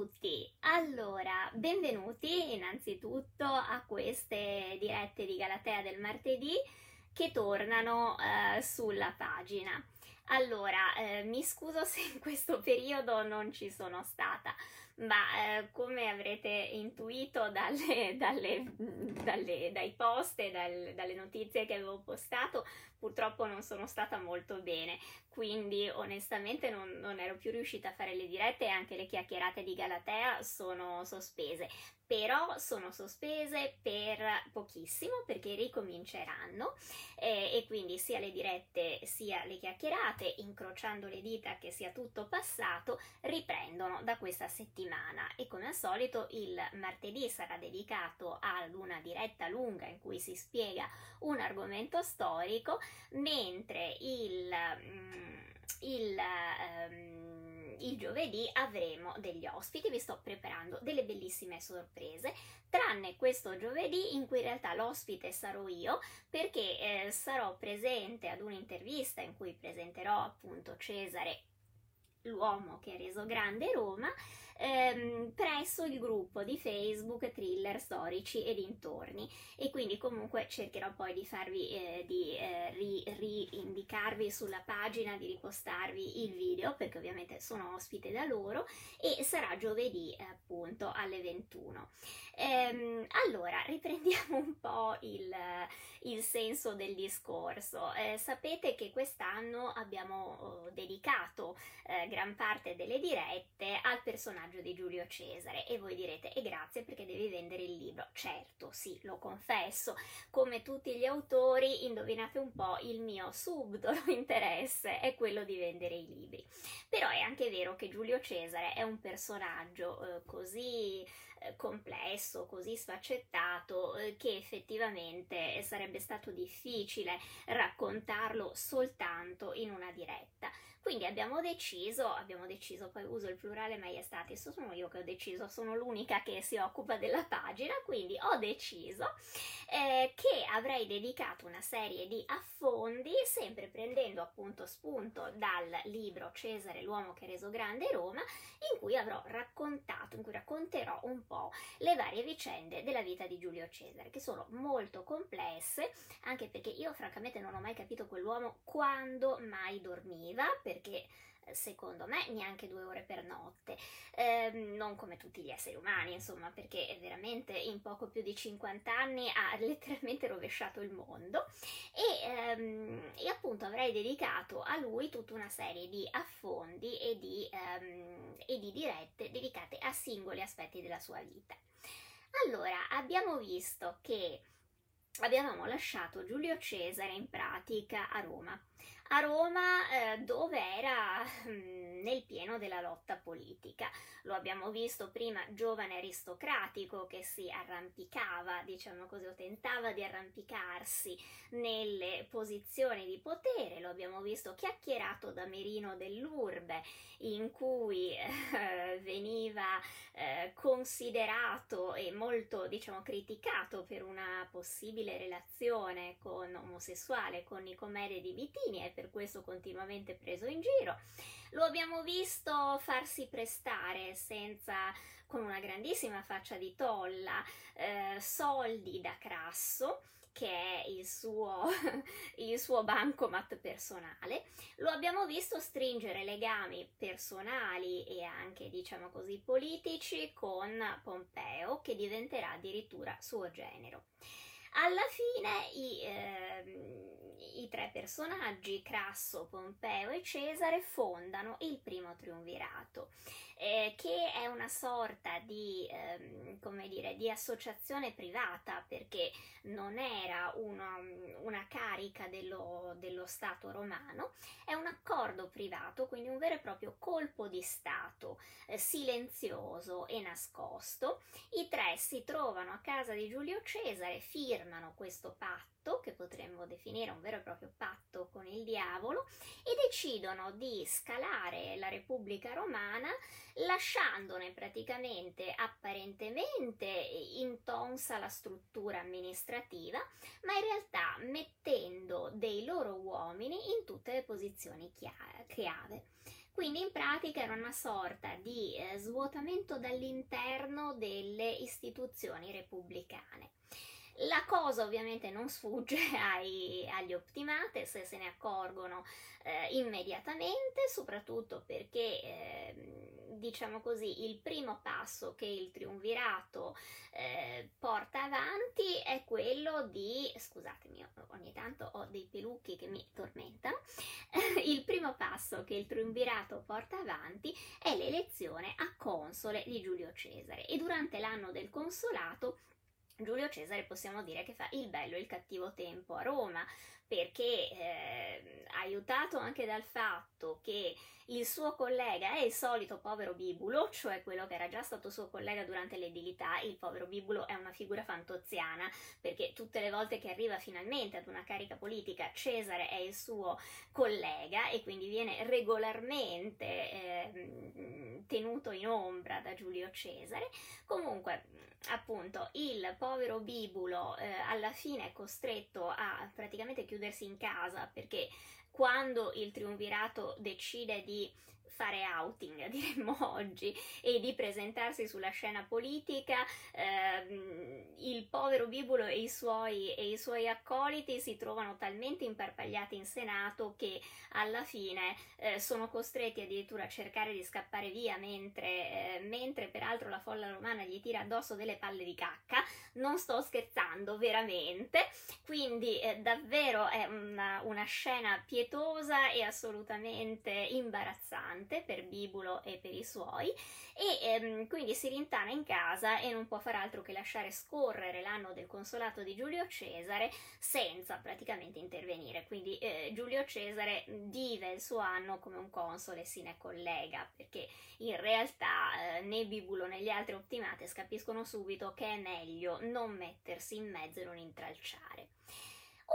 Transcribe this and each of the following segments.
tutti, allora benvenuti innanzitutto a queste dirette di Galatea del martedì che tornano eh, sulla pagina. Allora, eh, mi scuso se in questo periodo non ci sono stata, ma eh, come avrete intuito dalle, dalle, dalle, dai post e dal, dalle notizie che avevo postato, purtroppo non sono stata molto bene, quindi onestamente non, non ero più riuscita a fare le dirette e anche le chiacchierate di Galatea sono sospese. Però sono sospese per pochissimo perché ricominceranno. Eh, e quindi sia le dirette sia le chiacchierate, incrociando le dita che sia tutto passato, riprendono da questa settimana. E come al solito il martedì sarà dedicato ad una diretta lunga in cui si spiega un argomento storico, mentre il, mm, il um, il giovedì avremo degli ospiti, vi sto preparando delle bellissime sorprese, tranne questo giovedì in cui in realtà l'ospite sarò io perché eh, sarò presente ad un'intervista in cui presenterò appunto Cesare l'uomo che ha reso grande Roma ehm, presso il gruppo di Facebook Thriller Storici e dintorni. E quindi comunque cercherò poi di farvi eh, di eh, ri, ri sulla pagina di ripostarvi il video perché ovviamente sono ospite da loro e sarà giovedì appunto alle 21 ehm, allora riprendiamo un po' il, il senso del discorso. Eh, sapete che quest'anno abbiamo oh, dedicato eh, gran parte delle dirette al personaggio di Giulio Cesare e voi direte e grazie perché devi vendere il libro. Certo, sì, lo confesso, come tutti gli autori, indovinate un po', il mio subdolo interesse è quello di vendere i libri. Però è anche vero che Giulio Cesare è un personaggio eh, così eh, complesso, così sfaccettato, eh, che effettivamente sarebbe stato difficile raccontarlo soltanto in una diretta. Quindi abbiamo deciso, abbiamo deciso, poi uso il plurale maiestatis, sono io che ho deciso, sono l'unica che si occupa della pagina, quindi ho deciso eh, che avrei dedicato una serie di affondi, sempre prendendo appunto spunto dal libro Cesare, l'uomo che ha reso grande Roma, in cui avrò raccontato, in cui racconterò un po' le varie vicende della vita di Giulio Cesare, che sono molto complesse, anche perché io francamente non ho mai capito quell'uomo quando mai dormiva, perché eh, secondo me neanche due ore per notte, eh, non come tutti gli esseri umani, insomma, perché veramente in poco più di 50 anni ha letteralmente rovesciato il mondo. E, ehm, e appunto avrei dedicato a lui tutta una serie di affondi e di, ehm, e di dirette dedicate a singoli aspetti della sua vita. Allora, abbiamo visto che abbiamo lasciato Giulio Cesare in pratica a Roma a Roma eh, dove era mm, nel pieno della lotta politica. Lo abbiamo visto prima giovane aristocratico che si arrampicava, diciamo così, o tentava di arrampicarsi nelle posizioni di potere, lo abbiamo visto chiacchierato da Merino dell'Urbe in cui eh, veniva eh, considerato e molto, diciamo, criticato per una possibile relazione con omosessuale con Nicomede di Bitini e per questo continuamente preso in giro. Lo abbiamo visto farsi prestare senza, con una grandissima faccia di tolla, eh, soldi da crasso che è il suo, il suo bancomat personale. Lo abbiamo visto stringere legami personali e anche, diciamo così, politici con Pompeo, che diventerà addirittura suo genero. Alla fine i, eh, i tre personaggi, Crasso, Pompeo e Cesare, fondano il primo triunvirato, eh, che è una sorta di, come di associazione privata, perché non era una, una carica dello, dello Stato romano, è un accordo privato, quindi un vero e proprio colpo di Stato, eh, silenzioso e nascosto. I tre si trovano a casa di Giulio Cesare, firmano questo patto, che potremmo definire un vero e proprio patto con il diavolo, e decidono di scalare la Repubblica Romana lasciandone praticamente apparentemente intonsa la struttura amministrativa, ma in realtà mettendo dei loro uomini in tutte le posizioni chiave. Quindi in pratica era una sorta di eh, svuotamento dall'interno delle istituzioni repubblicane. La cosa ovviamente non sfugge ai, agli optimates, se ne accorgono eh, immediatamente, soprattutto perché, eh, diciamo così, il primo passo che il triunvirato eh, porta avanti è quello di, scusatemi, ogni tanto ho dei pelucchi che mi tormentano, il primo passo che il triunvirato porta avanti è l'elezione a console di Giulio Cesare. E durante l'anno del consolato Giulio Cesare possiamo dire che fa il bello e il cattivo tempo a Roma, perché eh, aiutato anche dal fatto che il suo collega è il solito povero Bibulo, cioè quello che era già stato suo collega durante l'edilità, il povero Bibulo è una figura fantoziana, perché tutte le volte che arriva finalmente ad una carica politica Cesare è il suo collega e quindi viene regolarmente eh, tenuto in ombra da Giulio Cesare. Comunque, appunto, il povero Bibulo eh, alla fine è costretto a praticamente chiudersi in casa perché quando il triunvirato decide di fare outing, diremmo oggi, e di presentarsi sulla scena politica, ehm, il povero Bibulo e i, suoi, e i suoi accoliti si trovano talmente imparpagliati in Senato che alla fine eh, sono costretti addirittura a cercare di scappare via mentre, eh, mentre peraltro la folla romana gli tira addosso delle palle di cacca. Non sto scherzando, veramente. Quindi eh, davvero è una, una scena pietosa e assolutamente imbarazzante importante per Bibulo e per i suoi e ehm, quindi si rintana in casa e non può far altro che lasciare scorrere l'anno del consolato di Giulio Cesare senza praticamente intervenire. Quindi eh, Giulio Cesare vive il suo anno come un console sine collega perché in realtà eh, né Bibulo né gli altri optimates capiscono subito che è meglio non mettersi in mezzo e non intralciare.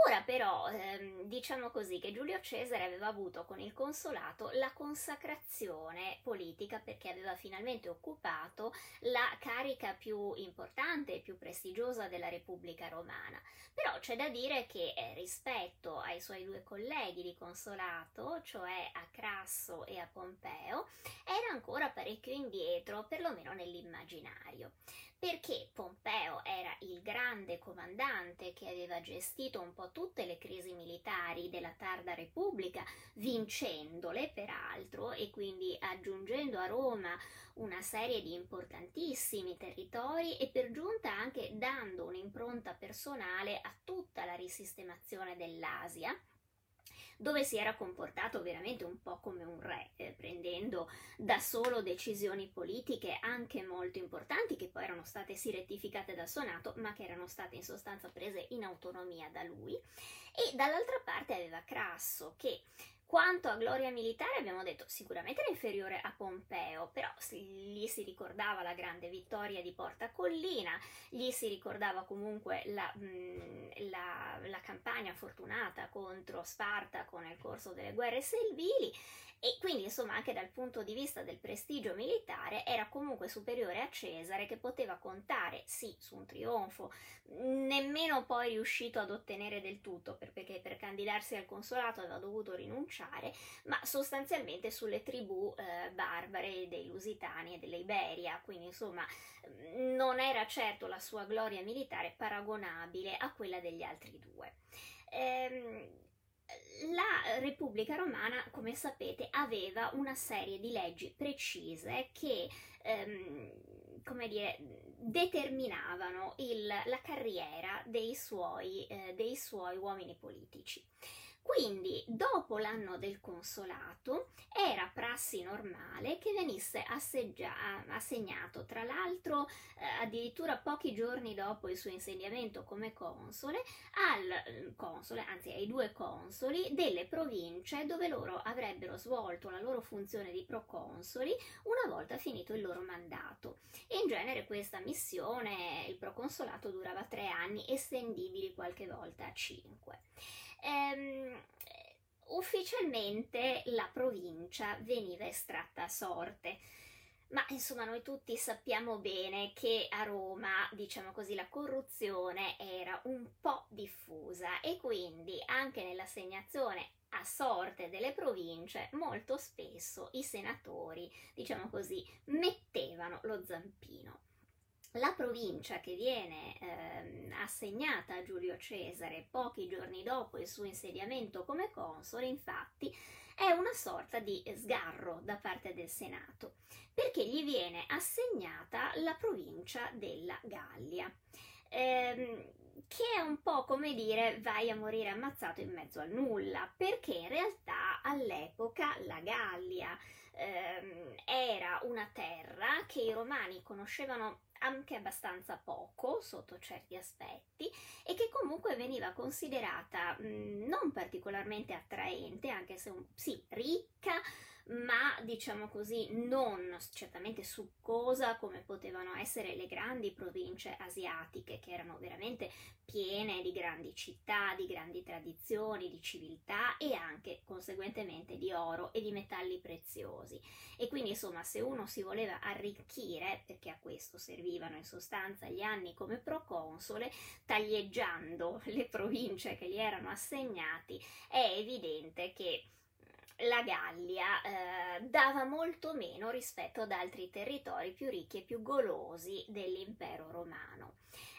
Ora però ehm, diciamo così che Giulio Cesare aveva avuto con il consolato la consacrazione politica perché aveva finalmente occupato la carica più importante e più prestigiosa della Repubblica Romana. Però c'è da dire che eh, rispetto ai suoi due colleghi di consolato, cioè a Crasso e a Pompeo, era ancora parecchio indietro, perlomeno nell'immaginario perché Pompeo era il grande comandante che aveva gestito un po' tutte le crisi militari della tarda Repubblica, vincendole peraltro e quindi aggiungendo a Roma una serie di importantissimi territori e per giunta anche dando un'impronta personale a tutta la risistemazione dell'Asia dove si era comportato veramente un po' come un re, eh, prendendo da solo decisioni politiche anche molto importanti che poi erano state sì rettificate dal Senato, ma che erano state in sostanza prese in autonomia da lui. E dall'altra parte aveva Crasso che quanto a gloria militare abbiamo detto sicuramente era inferiore a Pompeo, però gli si ricordava la grande vittoria di Porta Collina, gli si ricordava comunque la, mh, la, la campagna fortunata contro Spartaco nel corso delle guerre servili e quindi insomma anche dal punto di vista del prestigio militare era comunque superiore a Cesare che poteva contare sì su un trionfo, nemmeno poi riuscito ad ottenere del tutto perché per candidarsi al consolato aveva dovuto rinunciare, ma sostanzialmente sulle tribù eh, barbare dei Lusitani e dell'Iberia, quindi insomma non era certo la sua gloria militare paragonabile a quella degli altri due. Ehm, la Repubblica Romana, come sapete, aveva una serie di leggi precise che, ehm, come dire, determinavano il, la carriera dei suoi, eh, dei suoi uomini politici. Quindi, dopo l'anno del consolato, era prassi normale che venisse asseggia- assegnato, tra l'altro eh, addirittura pochi giorni dopo il suo insediamento come console, al mm, console, anzi ai due consoli delle province dove loro avrebbero svolto la loro funzione di proconsoli una volta finito il loro mandato. In genere questa missione, il proconsolato, durava tre anni, estendibili qualche volta a cinque ehm, ufficialmente la provincia veniva estratta a sorte. Ma insomma noi tutti sappiamo bene che a Roma, diciamo così, la corruzione era un po' diffusa e quindi anche nell'assegnazione a sorte delle province, molto spesso i senatori, diciamo così, mettevano lo zampino. La provincia che viene eh, assegnata a Giulio Cesare pochi giorni dopo il suo insediamento come console, infatti, è una sorta di sgarro da parte del Senato, perché gli viene assegnata la provincia della Gallia. Ehm, che è un po' come dire vai a morire ammazzato in mezzo al nulla, perché in realtà all'epoca la Gallia ehm, era una terra che i romani conoscevano anche abbastanza poco sotto certi aspetti e che comunque veniva considerata mh, non particolarmente attraente, anche se un, sì, ricca, ma diciamo così non certamente succosa come potevano essere le grandi province asiatiche che erano veramente piene di grandi città, di grandi tradizioni, di civiltà e anche conseguentemente di oro e di metalli preziosi. E quindi insomma se uno si voleva arricchire, perché a questo servivano in sostanza gli anni come proconsole, taglieggiando le province che gli erano assegnati, è evidente che la Gallia eh, dava molto meno rispetto ad altri territori più ricchi e più golosi dell'impero romano.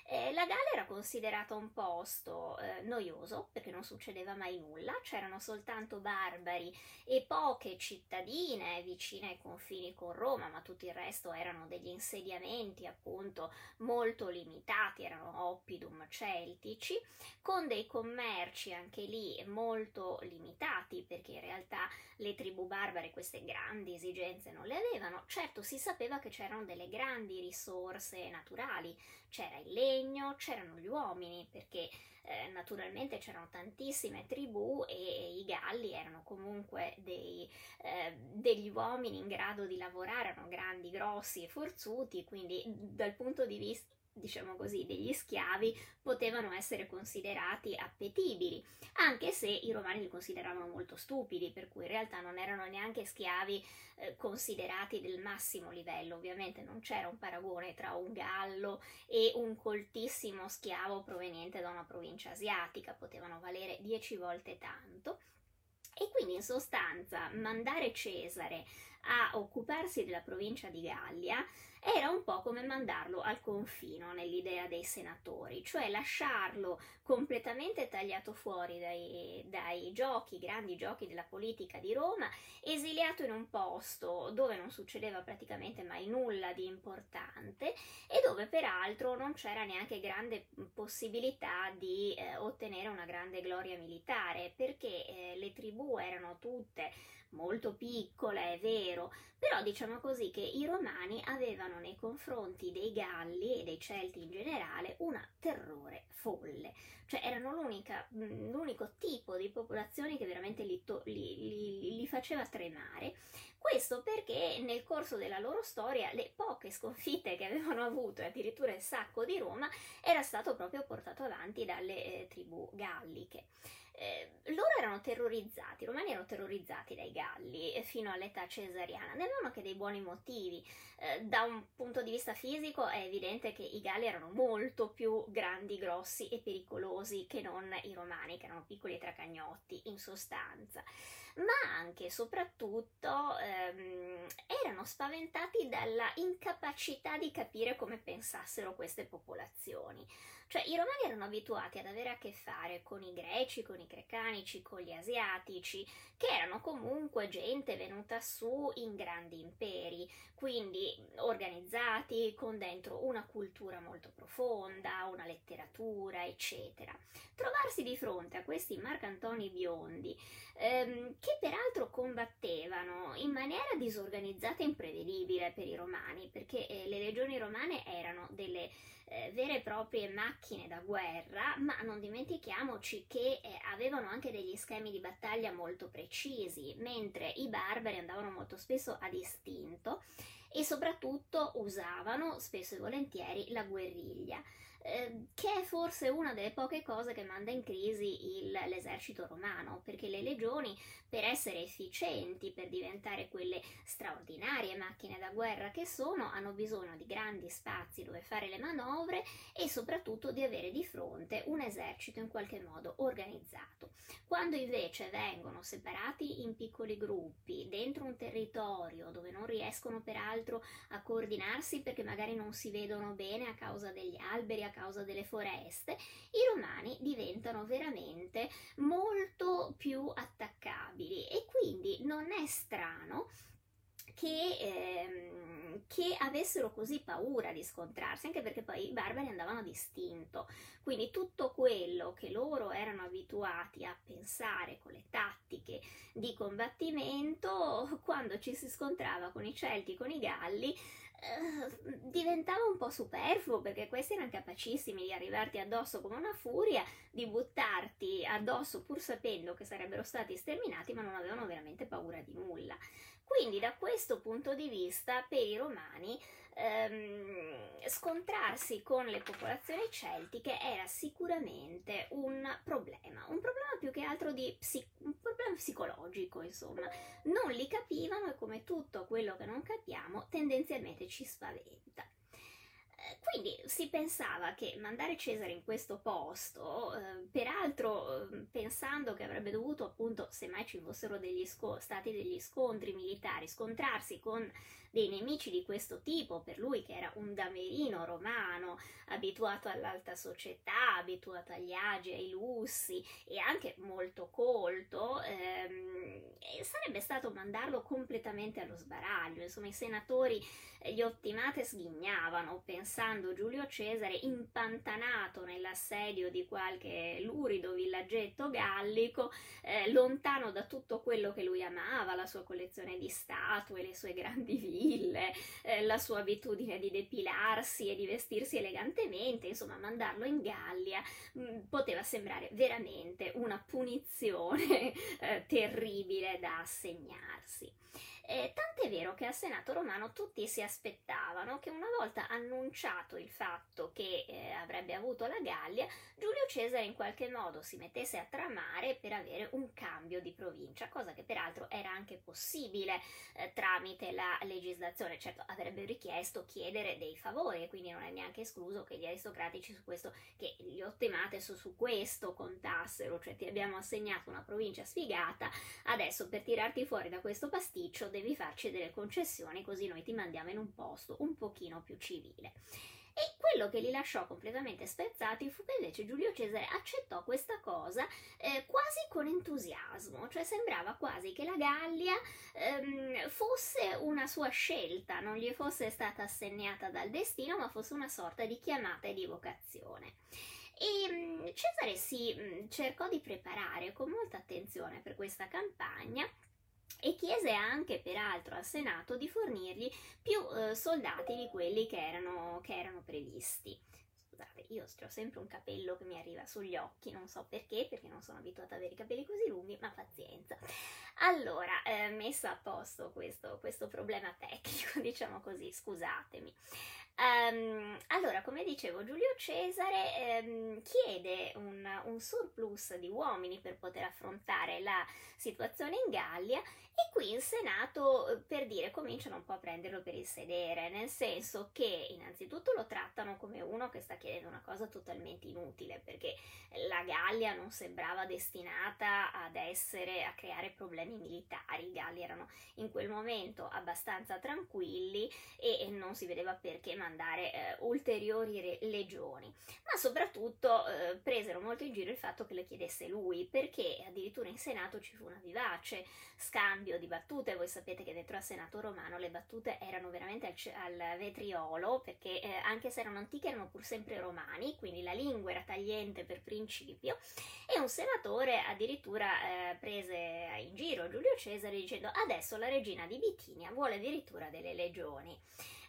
Eh, la Gallia era considerata un posto eh, noioso perché non succedeva mai nulla, c'erano soltanto barbari e poche cittadine vicine ai confini con Roma, ma tutto il resto erano degli insediamenti appunto molto limitati, erano oppidum celtici, con dei commerci anche lì molto limitati perché in realtà le tribù barbare queste grandi esigenze non le avevano. Certo si sapeva che c'erano delle grandi risorse naturali, c'era il legno, c'erano gli uomini, perché eh, naturalmente c'erano tantissime tribù e i galli erano comunque dei, eh, degli uomini in grado di lavorare, erano grandi, grossi e forzuti, quindi dal punto di vista diciamo così, degli schiavi potevano essere considerati appetibili, anche se i romani li consideravano molto stupidi, per cui in realtà non erano neanche schiavi eh, considerati del massimo livello, ovviamente non c'era un paragone tra un gallo e un coltissimo schiavo proveniente da una provincia asiatica, potevano valere dieci volte tanto. E quindi in sostanza mandare Cesare a occuparsi della provincia di Gallia era un po' come mandarlo al confino nell'idea dei senatori, cioè lasciarlo completamente tagliato fuori dai, dai giochi, grandi giochi della politica di Roma, esiliato in un posto dove non succedeva praticamente mai nulla di importante e dove peraltro non c'era neanche grande possibilità di eh, ottenere una grande gloria militare, perché eh, le tribù erano tutte molto piccole, è vero, però diciamo così che i romani avevano nei confronti dei Galli e dei Celti in generale un terrore folle, cioè erano mm, l'unico tipo di popolazione che veramente li, to- li, li, li faceva tremare. Questo perché nel corso della loro storia le poche sconfitte che avevano avuto e addirittura il sacco di Roma era stato proprio portato avanti dalle eh, tribù galliche eh, loro erano terrorizzati, i romani erano terrorizzati dai Galli eh, fino all'età cesariana, ne avevano anche dei buoni motivi. Eh, da un punto di vista fisico è evidente che i Galli erano molto più grandi, grossi e pericolosi che non i romani, che erano piccoli e tracagnotti in sostanza ma anche e soprattutto ehm, erano spaventati dalla incapacità di capire come pensassero queste popolazioni. Cioè i romani erano abituati ad avere a che fare con i greci, con i crecanici, con gli asiatici, che erano comunque gente venuta su in grandi imperi, quindi organizzati, con dentro una cultura molto profonda, una letteratura, eccetera. Trovarsi di fronte a questi marcantoni biondi, ehm, che peraltro combattevano in maniera disorganizzata e imprevedibile per i romani, perché eh, le legioni romane erano delle eh, vere e proprie macchine da guerra, ma non dimentichiamoci che eh, avevano anche degli schemi di battaglia molto precisi, mentre i barbari andavano molto spesso a distinto e soprattutto usavano spesso e volentieri la guerriglia. Eh, che è forse una delle poche cose che manda in crisi il, l'esercito romano, perché le legioni, per essere efficienti, per diventare quelle straordinarie macchine da guerra che sono, hanno bisogno di grandi spazi dove fare le manovre e soprattutto di avere di fronte un esercito in qualche modo organizzato. Quando invece vengono separati in piccoli gruppi, dentro un territorio dove non riescono peraltro a coordinarsi perché magari non si vedono bene a causa degli alberi, a causa delle foreste, i romani diventano veramente molto più attaccabili e quindi non è strano che, ehm, che, avessero così paura di scontrarsi, anche perché poi i barbari andavano distinto. Quindi tutto quello che loro erano abituati a pensare con le tattiche di combattimento, quando ci si scontrava con i Celti, con i Galli, eh, diventava un po' superfluo perché questi erano capacissimi di arrivarti addosso come una furia, di buttarti addosso pur sapendo che sarebbero stati sterminati, ma non avevano veramente paura di nulla. Quindi da questo punto di vista per i romani ehm, scontrarsi con le popolazioni celtiche era sicuramente un problema, un problema più che altro di psi- un problema psicologico, insomma. Non li capivano e come tutto quello che non capiamo tendenzialmente ci spaventa. Eh, quindi si pensava che mandare Cesare in questo posto, eh, peraltro eh, pensando che avrebbe dovuto appunto, se mai ci fossero degli sco- stati degli scontri militari, scontrarsi con dei nemici di questo tipo, per lui che era un damerino romano, abituato all'alta società, abituato agli agi, ai lussi e anche molto colto, ehm, sarebbe stato mandarlo completamente allo sbaraglio. Insomma, i senatori gli ottimate sghignavano pensando Giulio Cesare impantanato nell'assedio di qualche lurido villaggetto gallico, eh, lontano da tutto quello che lui amava, la sua collezione di statue, le sue grandi ville, eh, la sua abitudine di depilarsi e di vestirsi elegantemente, insomma mandarlo in Gallia mh, mm, poteva sembrare veramente una punizione eh, terribile da assegnarsi. Eh, tant'è vero che al Senato romano tutti si aspettavano che una volta annunciato il fatto che eh, avrebbe avuto la Gallia, Giulio Cesare in qualche modo si mettesse a tramare per avere un cambio di provincia, cosa che peraltro era anche possibile eh, tramite la legislazione. Certo, avrebbe richiesto chiedere dei favori quindi non è neanche escluso che gli aristocratici su questo, che gli ottimate su, su questo contassero, cioè ti abbiamo assegnato una provincia sfigata, adesso per tirarti fuori da questo pasticcio devi farci delle concessioni così noi ti mandiamo in un posto un pochino più civile. E quello che li lasciò completamente spezzati fu che invece Giulio Cesare accettò questa cosa eh, quasi con entusiasmo, cioè sembrava quasi che la Gallia ehm, fosse una sua scelta, non gli fosse stata assegnata dal destino, ma fosse una sorta di chiamata e di vocazione. E mm, Cesare si mm, cercò di preparare con molta attenzione per questa campagna e chiese anche peraltro al Senato di fornirgli più eh, soldati di quelli che erano, che erano previsti. Scusate, io ho sempre un capello che mi arriva sugli occhi, non so perché, perché non sono abituata ad avere i capelli così lunghi, ma pazienza. Allora, eh, messo a posto questo, questo problema tecnico, diciamo così, scusatemi. Um, allora, come dicevo, Giulio Cesare um, chiede un, un, surplus di uomini per poter affrontare la situazione in Gallia e qui in Senato, per dire, cominciano un po' a prenderlo per il sedere, nel senso che innanzitutto lo trattano come uno che sta chiedendo una cosa totalmente inutile, perché la Gallia non sembrava destinata ad essere, a creare problemi militari, i Galli erano in quel momento abbastanza tranquilli e, e non si vedeva perché mandare eh, ulteriori re- legioni, ma soprattutto eh, presero molto in giro il fatto che le chiedesse lui, perché addirittura in Senato ci fu una vivace scambio di battute, voi sapete che dentro al Senato romano le battute erano veramente al, al vetriolo, perché eh, anche se erano antiche erano pur sempre romani, quindi la lingua era tagliente per principio, e un senatore addirittura eh, prese in giro Giulio Cesare dicendo adesso la regina di Bitinia vuole addirittura delle legioni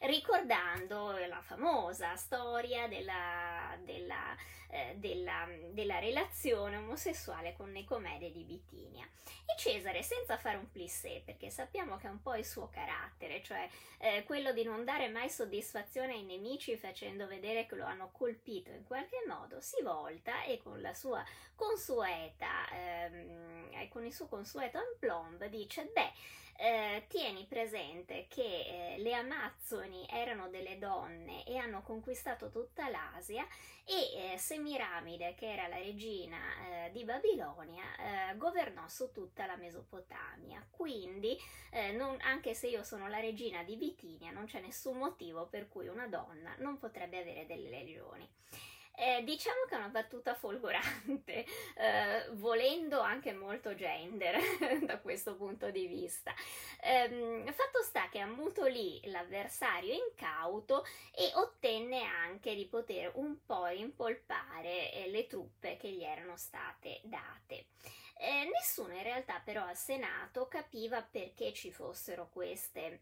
ricordando la famosa storia della, della, eh, della, della relazione omosessuale con Nicomede di Bitinia. E Cesare, senza fare un, pli, di sé, perché sappiamo che è un po' il suo carattere, cioè eh, quello di non dare mai soddisfazione ai nemici facendo vedere che lo hanno colpito in qualche modo, si volta e con la sua consueta, ehm, con il suo consueto aplomb dice, beh, eh, tieni presente che eh, le Amazzoni erano delle donne e hanno conquistato tutta l'Asia e eh, Semiramide, che era la regina eh, di Babilonia, eh, governò su tutta la Mesopotamia. Quindi, eh, non, anche se io sono la regina di Bitinia, non c'è nessun motivo per cui una donna non potrebbe avere delle legioni. Eh, diciamo che è una battuta folgorante, eh, volendo anche molto gender da questo punto di vista. Eh, fatto sta che ammutolì l'avversario incauto e ottenne anche di poter un po' rimpolpare eh, le truppe che gli erano state date. Eh, nessuno in realtà però al Senato capiva perché ci fossero queste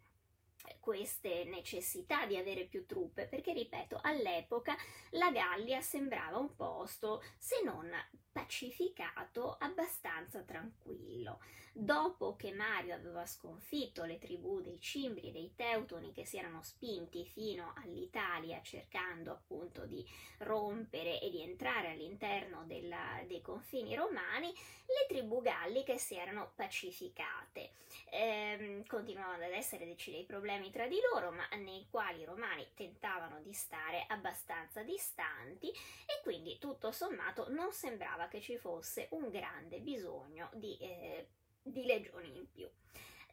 queste necessità di avere più truppe, perché ripeto, all'epoca la Gallia sembrava un posto, se non pacificato, abbastanza tranquillo. Dopo che Mario aveva sconfitto le tribù dei Cimbri e dei Teutoni che si erano spinti fino all'Italia cercando appunto di rompere e di entrare all'interno della, dei confini romani, le tribù galliche si erano pacificate. Ehm, continuavano ad esserci dei problemi tra di loro, ma nei quali i romani tentavano di stare abbastanza distanti e quindi tutto sommato non sembrava che ci fosse un grande bisogno di eh, di legioni in più.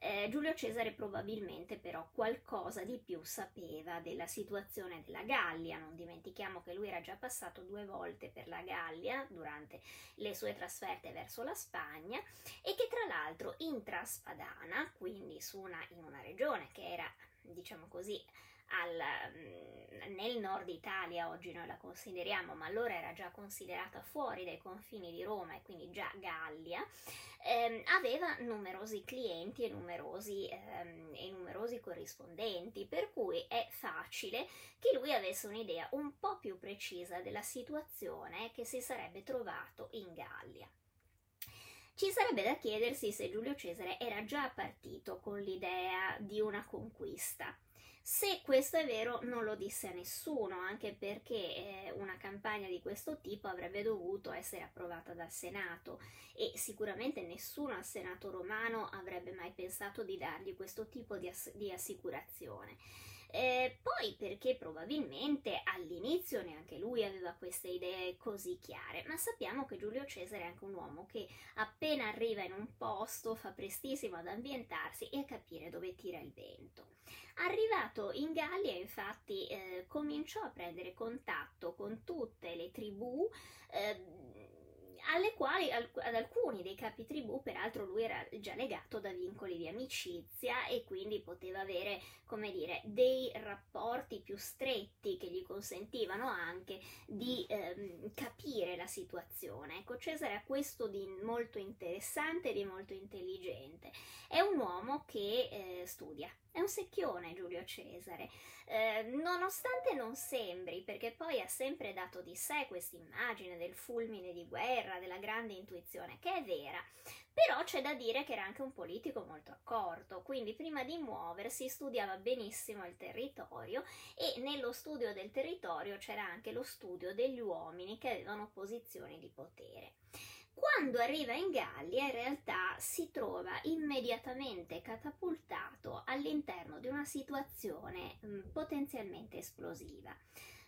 Eh, Giulio Cesare probabilmente però qualcosa di più sapeva della situazione della Gallia, non dimentichiamo che lui era già passato due volte per la Gallia durante le sue trasferte verso la Spagna e che tra l'altro in Traspadana, quindi una, in una regione che era diciamo così al, mm, nel nord Italia, oggi noi la consideriamo, ma allora era già considerata fuori dai confini di Roma e quindi già Gallia, ehm, aveva numerosi clienti e numerosi, ehm, e numerosi corrispondenti, per cui è facile che lui avesse un'idea un po' più precisa della situazione che si sarebbe trovato in Gallia. Ci sarebbe da chiedersi se Giulio Cesare era già partito con l'idea di una conquista. Se questo è vero, non lo disse a nessuno, anche perché eh, una campagna di questo tipo avrebbe dovuto essere approvata dal Senato e sicuramente nessuno al Senato romano avrebbe mai pensato di dargli questo tipo di, ass- di assicurazione. Eh, poi perché probabilmente all'inizio neanche lui aveva queste idee così chiare, ma sappiamo che Giulio Cesare è anche un uomo che appena arriva in un posto fa prestissimo ad ambientarsi e a capire dove tira il vento. Arrivato in Gallia, infatti, eh, cominciò a prendere contatto con tutte le tribù. Eh, alle quali ad alcuni dei capi tribù, peraltro lui era già legato da vincoli di amicizia e quindi poteva avere, come dire, dei rapporti più stretti che gli consentivano anche di ehm, capire la situazione. Ecco, Cesare ha questo di molto interessante e di molto intelligente. È un uomo che eh, studia, è un secchione Giulio Cesare, eh, nonostante non sembri, perché poi ha sempre dato di sé questa immagine del fulmine di guerra, della grande intuizione, che è vera, però c'è da dire che era anche un politico molto accorto, quindi prima di muoversi studiava benissimo il territorio e nello studio del territorio c'era anche lo studio degli uomini che avevano posizioni di potere. Quando arriva in Gallia in realtà si trova immediatamente catapultato all'interno di una situazione mh, potenzialmente esplosiva.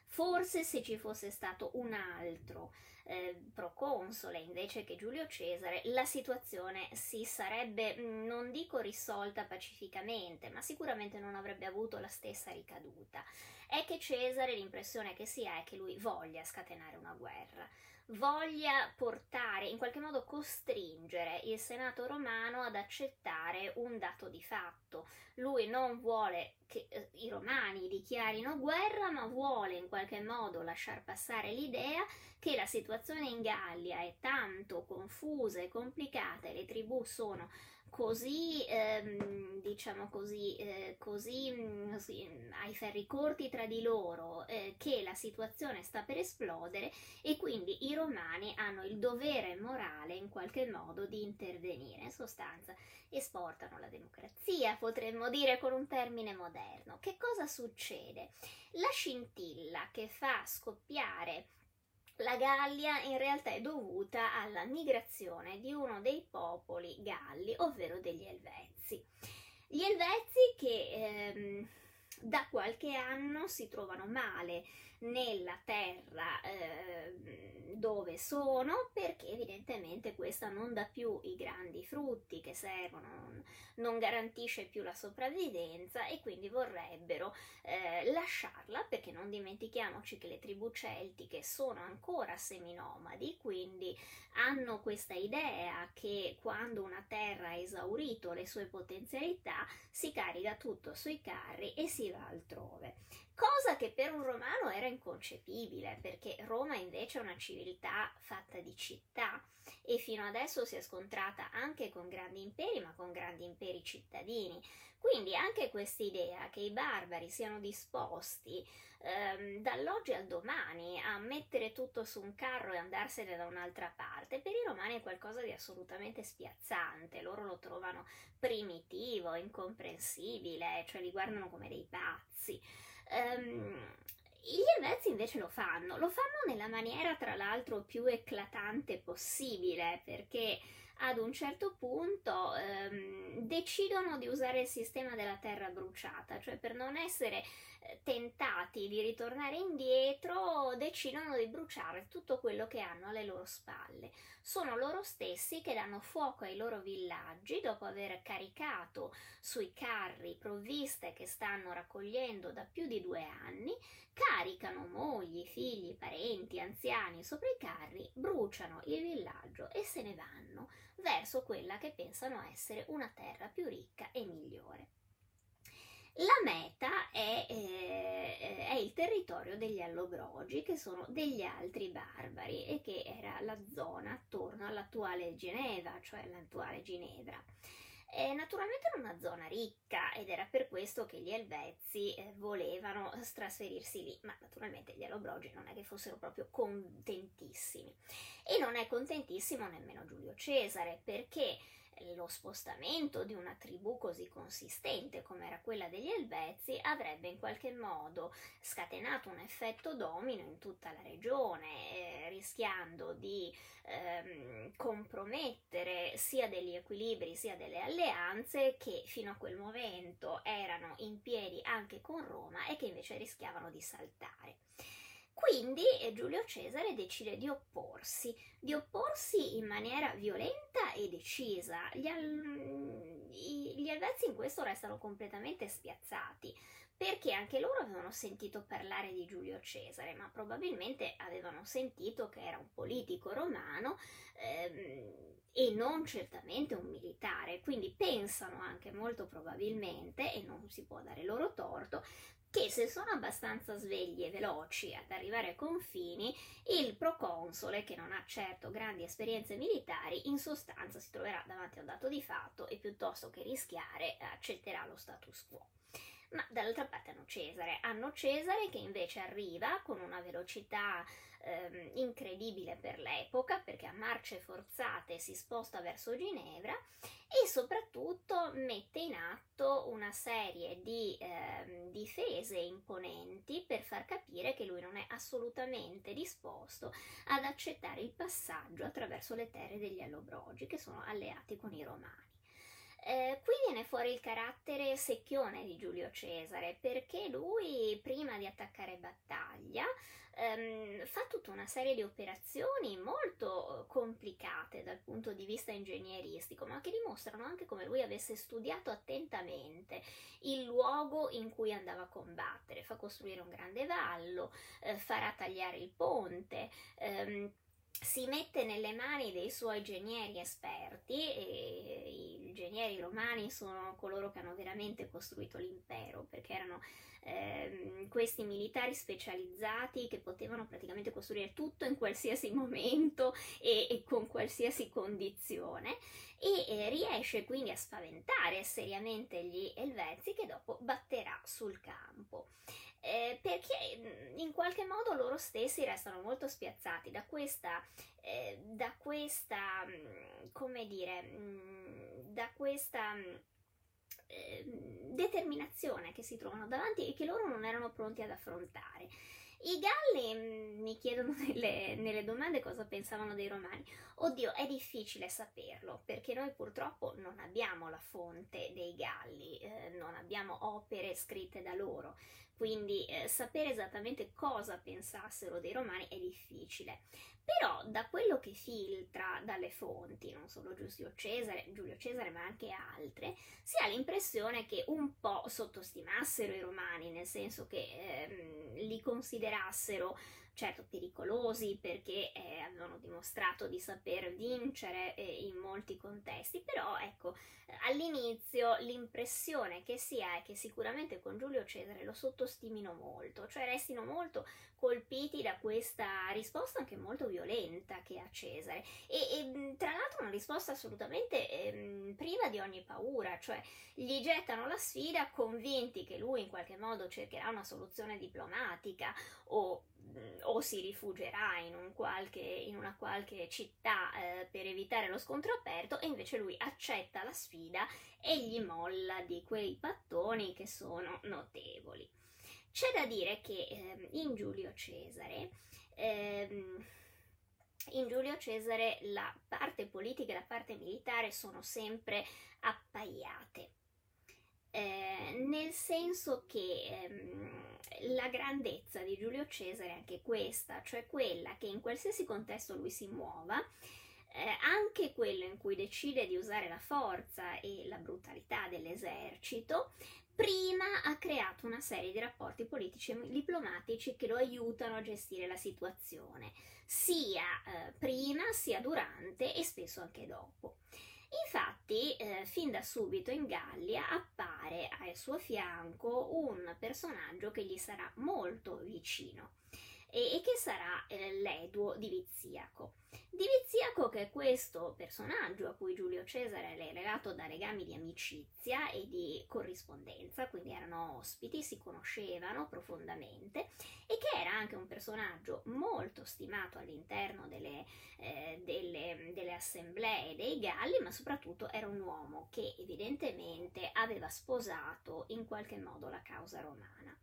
Forse se ci fosse stato un altro eh, proconsole invece che Giulio Cesare, la situazione si sarebbe, non dico risolta pacificamente, ma sicuramente non avrebbe avuto la stessa ricaduta. È che Cesare l'impressione che si ha è che lui voglia scatenare una guerra voglia portare, in qualche modo costringere il Senato romano ad accettare un dato di fatto. Lui non vuole che eh, i romani dichiarino guerra, ma vuole in qualche modo lasciar passare l'idea che la situazione in Gallia è tanto confusa e complicata e le tribù sono così, ehm, diciamo così, eh, così, così, mm, ai ferri corti tra di loro eh, che la situazione sta per esplodere e quindi i romani hanno il dovere morale in qualche modo di intervenire. In sostanza esportano la democrazia, potremmo dire con un termine moderno. Che cosa succede? La scintilla che fa scoppiare la Gallia in realtà è dovuta alla migrazione di uno dei popoli galli, ovvero degli Elvezi. Gli Elvezi che ehm, da qualche anno si trovano male nella terra eh, dove sono perché evidentemente questa non dà più i grandi frutti che servono, non, garantisce più la sopravvivenza e quindi vorrebbero eh, lasciarla perché non dimentichiamoci che le tribù celtiche sono ancora seminomadi, quindi hanno questa idea che quando una terra ha esaurito le sue potenzialità si carica tutto sui carri e si va altrove cosa che per un romano era inconcepibile, perché Roma invece è una civiltà fatta di città e fino adesso si è scontrata anche con grandi imperi, ma con grandi imperi cittadini. Quindi anche questa idea che i barbari siano disposti ehm, dall'oggi al domani a mettere tutto su un carro e andarsene da un'altra parte, per i romani è qualcosa di assolutamente spiazzante, loro lo trovano primitivo, incomprensibile, cioè li guardano come dei pazzi. Um, gli Elvezi invece lo fanno, lo fanno nella maniera tra l'altro più eclatante possibile perché ad un certo punto um, decidono di usare il sistema della terra bruciata, cioè per non essere tentati di ritornare indietro decidono di bruciare tutto quello che hanno alle loro spalle. Sono loro stessi che danno fuoco ai loro villaggi dopo aver caricato sui carri provviste che stanno raccogliendo da più di due anni, caricano mogli, figli, parenti, anziani sopra i carri, bruciano il villaggio e se ne vanno verso quella che pensano essere una terra più ricca e migliore. La meta è, eh, è, il territorio degli Allobrogi, che sono degli altri barbari e che era la zona attorno all'attuale Geneva, cioè l'attuale Ginevra. È naturalmente era una zona ricca ed era per questo che gli Elvezi eh, volevano trasferirsi lì, ma naturalmente gli Allobrogi non è che fossero proprio contentissimi. E non è contentissimo nemmeno Giulio Cesare, perché lo spostamento di una tribù così consistente come era quella degli Elvezi avrebbe in qualche modo scatenato un effetto domino in tutta la regione, eh, rischiando di ehm, compromettere sia degli equilibri sia delle alleanze che fino a quel momento erano in piedi anche con Roma e che invece rischiavano di saltare. Quindi eh, Giulio Cesare decide di opporsi, di opporsi in maniera violenta e decisa. Gli, al- gli Elvezi in questo restano completamente spiazzati, perché anche loro avevano sentito parlare di Giulio Cesare, ma probabilmente avevano sentito che era un politico romano ehm, e non certamente un militare, quindi pensano anche molto probabilmente, e non si può dare loro torto, che se sono abbastanza svegli e veloci ad arrivare ai confini, il proconsole, che non ha certo grandi esperienze militari, in sostanza si troverà davanti a un dato di fatto e piuttosto che rischiare accetterà lo status quo. Ma dall'altra parte hanno Cesare, hanno Cesare che invece arriva con una velocità ehm, incredibile per l'epoca perché a marce forzate si sposta verso Ginevra e soprattutto mette in atto una serie di ehm, difese imponenti per far capire che lui non è assolutamente disposto ad accettare il passaggio attraverso le terre degli Allobrogi che sono alleati con i Romani. Eh, qui viene fuori il carattere secchione di Giulio Cesare perché lui prima di attaccare battaglia ehm, fa tutta una serie di operazioni molto complicate dal punto di vista ingegneristico ma che dimostrano anche come lui avesse studiato attentamente il luogo in cui andava a combattere. Fa costruire un grande vallo eh, farà tagliare il ponte ehm, si mette nelle mani dei suoi genieri esperti i genieri romani sono coloro che hanno veramente costruito l'impero perché erano eh, questi militari specializzati che potevano praticamente costruire tutto in qualsiasi momento e, e con qualsiasi condizione e eh, riesce quindi a spaventare seriamente gli Elvezi che dopo batterà sul campo eh, perché mm, in qualche modo loro stessi restano molto spiazzati da questa, eh, da questa mm, come dire, mm, da questa eh, determinazione che si trovano davanti e che loro non erano pronti ad affrontare. I Galli mi chiedono nelle, nelle, domande cosa pensavano dei romani. Oddio, è difficile saperlo perché noi purtroppo non abbiamo la fonte dei Galli, eh, non abbiamo opere scritte da loro quindi eh, sapere esattamente cosa pensassero dei romani è difficile. Però da quello che filtra dalle fonti, non solo Giulio Cesare, Giulio Cesare ma anche altre, si ha l'impressione che un po' sottostimassero i romani, nel senso che ehm, li considerassero certo pericolosi perché eh, avevano dimostrato di saper vincere eh, in molti contesti, però ecco, all'inizio l'impressione che si ha è che sicuramente con Giulio Cesare lo sottostimino molto, cioè restino molto colpiti da questa risposta anche molto violenta che ha Cesare. E, e tra l'altro una risposta assolutamente eh, priva di ogni paura, cioè gli gettano la sfida convinti che lui in qualche modo cercherà una soluzione diplomatica o o si rifugierà in, un qualche, in una qualche città eh, per evitare lo scontro aperto e invece lui accetta la sfida e gli molla di quei pattoni che sono notevoli. C'è da dire che eh, in Giulio Cesare ehm, in Giulio Cesare la parte politica e la parte militare sono sempre appaiate. Eh, nel senso che ehm, la grandezza di Giulio Cesare è anche questa, cioè quella che in qualsiasi contesto lui si muova, eh, anche quello in cui decide di usare la forza e la brutalità dell'esercito, prima ha creato una serie di rapporti politici e diplomatici che lo aiutano a gestire la situazione, sia eh, prima sia durante e spesso anche dopo. Infatti, eh, fin da subito in Gallia appare al suo fianco un personaggio che gli sarà molto vicino e, e che sarà eh, l'Eduo di Viziaco. Di Viziaco che è questo personaggio a cui Giulio Cesare è legato da legami di amicizia e di corrispondenza, quindi erano ospiti, si conoscevano profondamente e che era anche un personaggio molto stimato all'interno delle, eh, delle, delle assemblee dei Galli, ma soprattutto era un uomo che evidentemente aveva sposato in qualche modo la causa romana.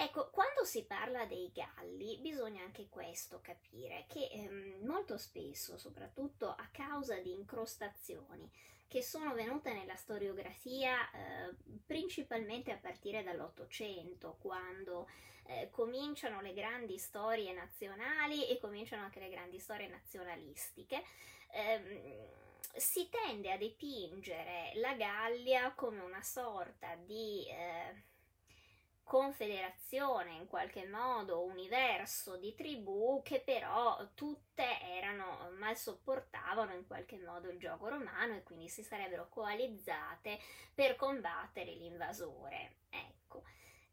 Ecco, quando si parla dei galli bisogna anche questo capire, che ehm, molto spesso, soprattutto a causa di incrostazioni che sono venute nella storiografia eh, principalmente a partire dall'Ottocento, quando eh, cominciano le grandi storie nazionali e cominciano anche le grandi storie nazionalistiche, ehm, si tende a dipingere la Gallia come una sorta di... Eh, confederazione, in qualche modo universo di tribù che però tutte erano mal sopportavano in qualche modo il gioco romano e quindi si sarebbero coalizzate per combattere l'invasore. Ecco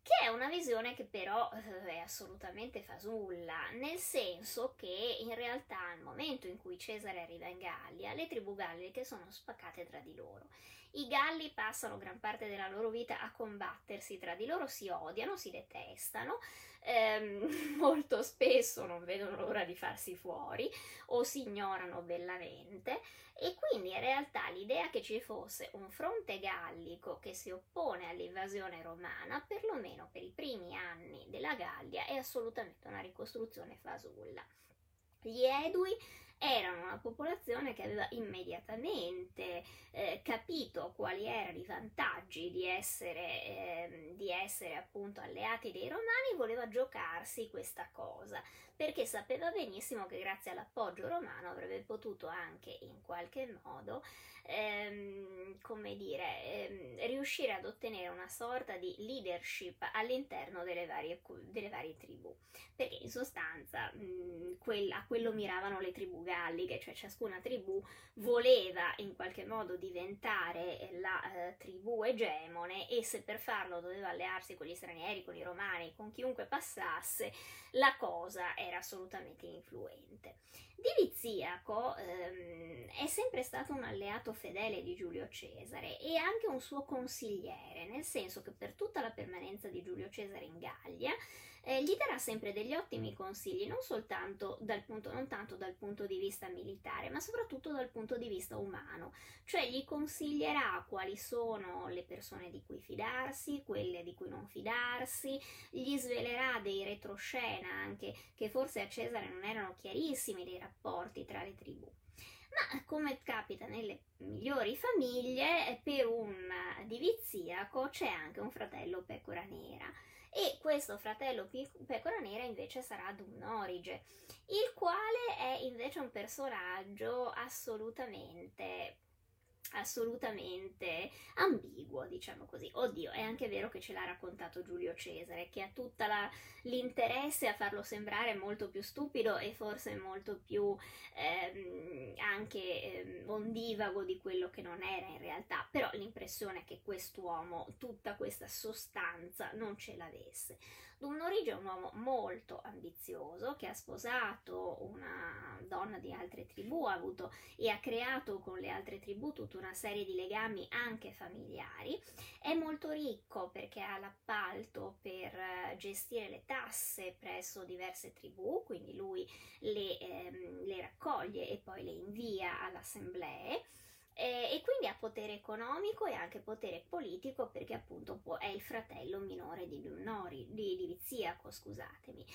che è una visione che però eh, è assolutamente fasulla, nel senso che in realtà al momento in cui Cesare arriva in Gallia, le tribù galliche sono spaccate tra di loro i Galli passano gran parte della loro vita a combattersi tra di loro, si odiano, si detestano, ehm, molto spesso non vedono l'ora di farsi fuori o si ignorano bellamente e quindi in realtà l'idea che ci fosse un fronte gallico che si oppone all'invasione romana, perlomeno per i primi anni della Gallia, è assolutamente una ricostruzione fasulla. Gli Edui erano una popolazione che aveva immediatamente eh, capito quali erano i vantaggi di essere, eh, di essere appunto alleati dei romani e voleva giocarsi questa cosa perché sapeva benissimo che grazie all'appoggio romano avrebbe potuto anche in qualche modo ehm, come dire, ehm, riuscire ad ottenere una sorta di leadership all'interno delle varie, delle varie tribù, perché in sostanza mh, quella, a quello miravano le tribù galliche, cioè ciascuna tribù voleva in qualche modo diventare la eh, tribù egemone e se per farlo doveva allearsi con gli stranieri, con i romani, con chiunque passasse, la cosa era assolutamente influente. Diviziaco ehm, è sempre stato un alleato fedele di Giulio Cesare e anche un suo consigliere, nel senso che per tutta la permanenza di Giulio Cesare in Gallia eh, gli darà sempre degli ottimi consigli, non soltanto dal punto, non tanto dal punto di vista militare, ma soprattutto dal punto di vista umano, cioè gli consiglierà quali sono le persone di cui fidarsi, quelle di cui non fidarsi, gli svelerà dei retroscena anche che forse a Cesare non erano chiarissimi dei rapporti tra le tribù. Ma come capita nelle migliori famiglie, per un diviziaco c'è anche un fratello pecora nera e questo fratello pecora nera invece sarà Dumnorige, il quale è invece un personaggio assolutamente assolutamente ambiguo, diciamo così. Oddio, è anche vero che ce l'ha raccontato Giulio Cesare, che ha tutto l'interesse a farlo sembrare molto più stupido e forse molto più ehm, anche ehm, ondivago di quello che non era in realtà, però l'impressione è che quest'uomo tutta questa sostanza non ce l'avesse. Dumnorige è un uomo molto ambizioso che ha sposato una donna di altre tribù, ha avuto e ha creato con le altre tribù tutta una serie di legami anche familiari. È molto ricco perché ha l'appalto per eh, gestire le tasse presso diverse tribù, quindi lui le, ehm, le raccoglie e poi le invia alle assemblee eh, e quindi ha potere economico e anche potere politico perché appunto è il fratello minore di Nori, di, di Viziaco, scusatemi.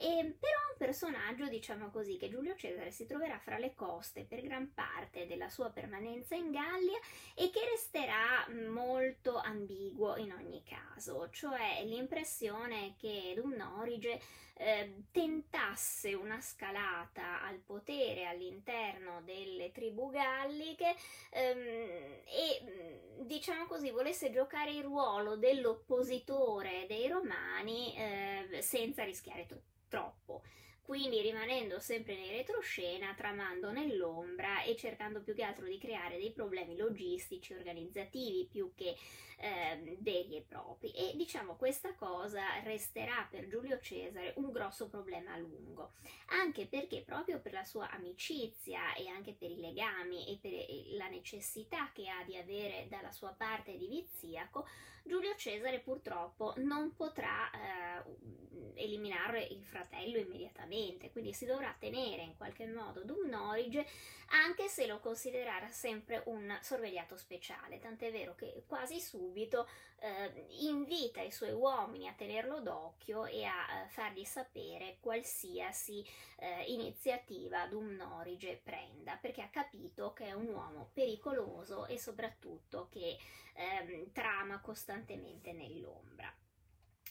E, però è un personaggio, diciamo così, che Giulio Cesare si troverà fra le coste per gran parte della sua permanenza in Gallia e che resterà molto ambiguo in ogni caso, cioè l'impressione che Dumnorige eh, tentasse una scalata al potere all'interno delle tribù galliche ehm, e diciamo così volesse giocare il ruolo dell'oppositore dei romani eh, senza rischiare troppo troppo. Quindi rimanendo sempre nei retroscena, tramando nell'ombra e cercando più che altro di creare dei problemi logistici, organizzativi più che eh, veri e propri. E diciamo questa cosa resterà per Giulio Cesare un grosso problema a lungo, anche perché proprio per la sua amicizia e anche per i legami e per la necessità che ha di avere dalla sua parte di Viziaco, Giulio Cesare purtroppo non potrà eh, eliminare il fratello immediatamente, quindi si dovrà tenere in qualche modo Dumnorige anche se lo considererà sempre un sorvegliato speciale, tant'è vero che quasi subito eh, invita i suoi uomini a tenerlo d'occhio e a eh, fargli sapere qualsiasi eh, iniziativa Dumnorige prenda, perché ha capito che è un uomo pericoloso e soprattutto che ehm, trama costantemente nell'ombra.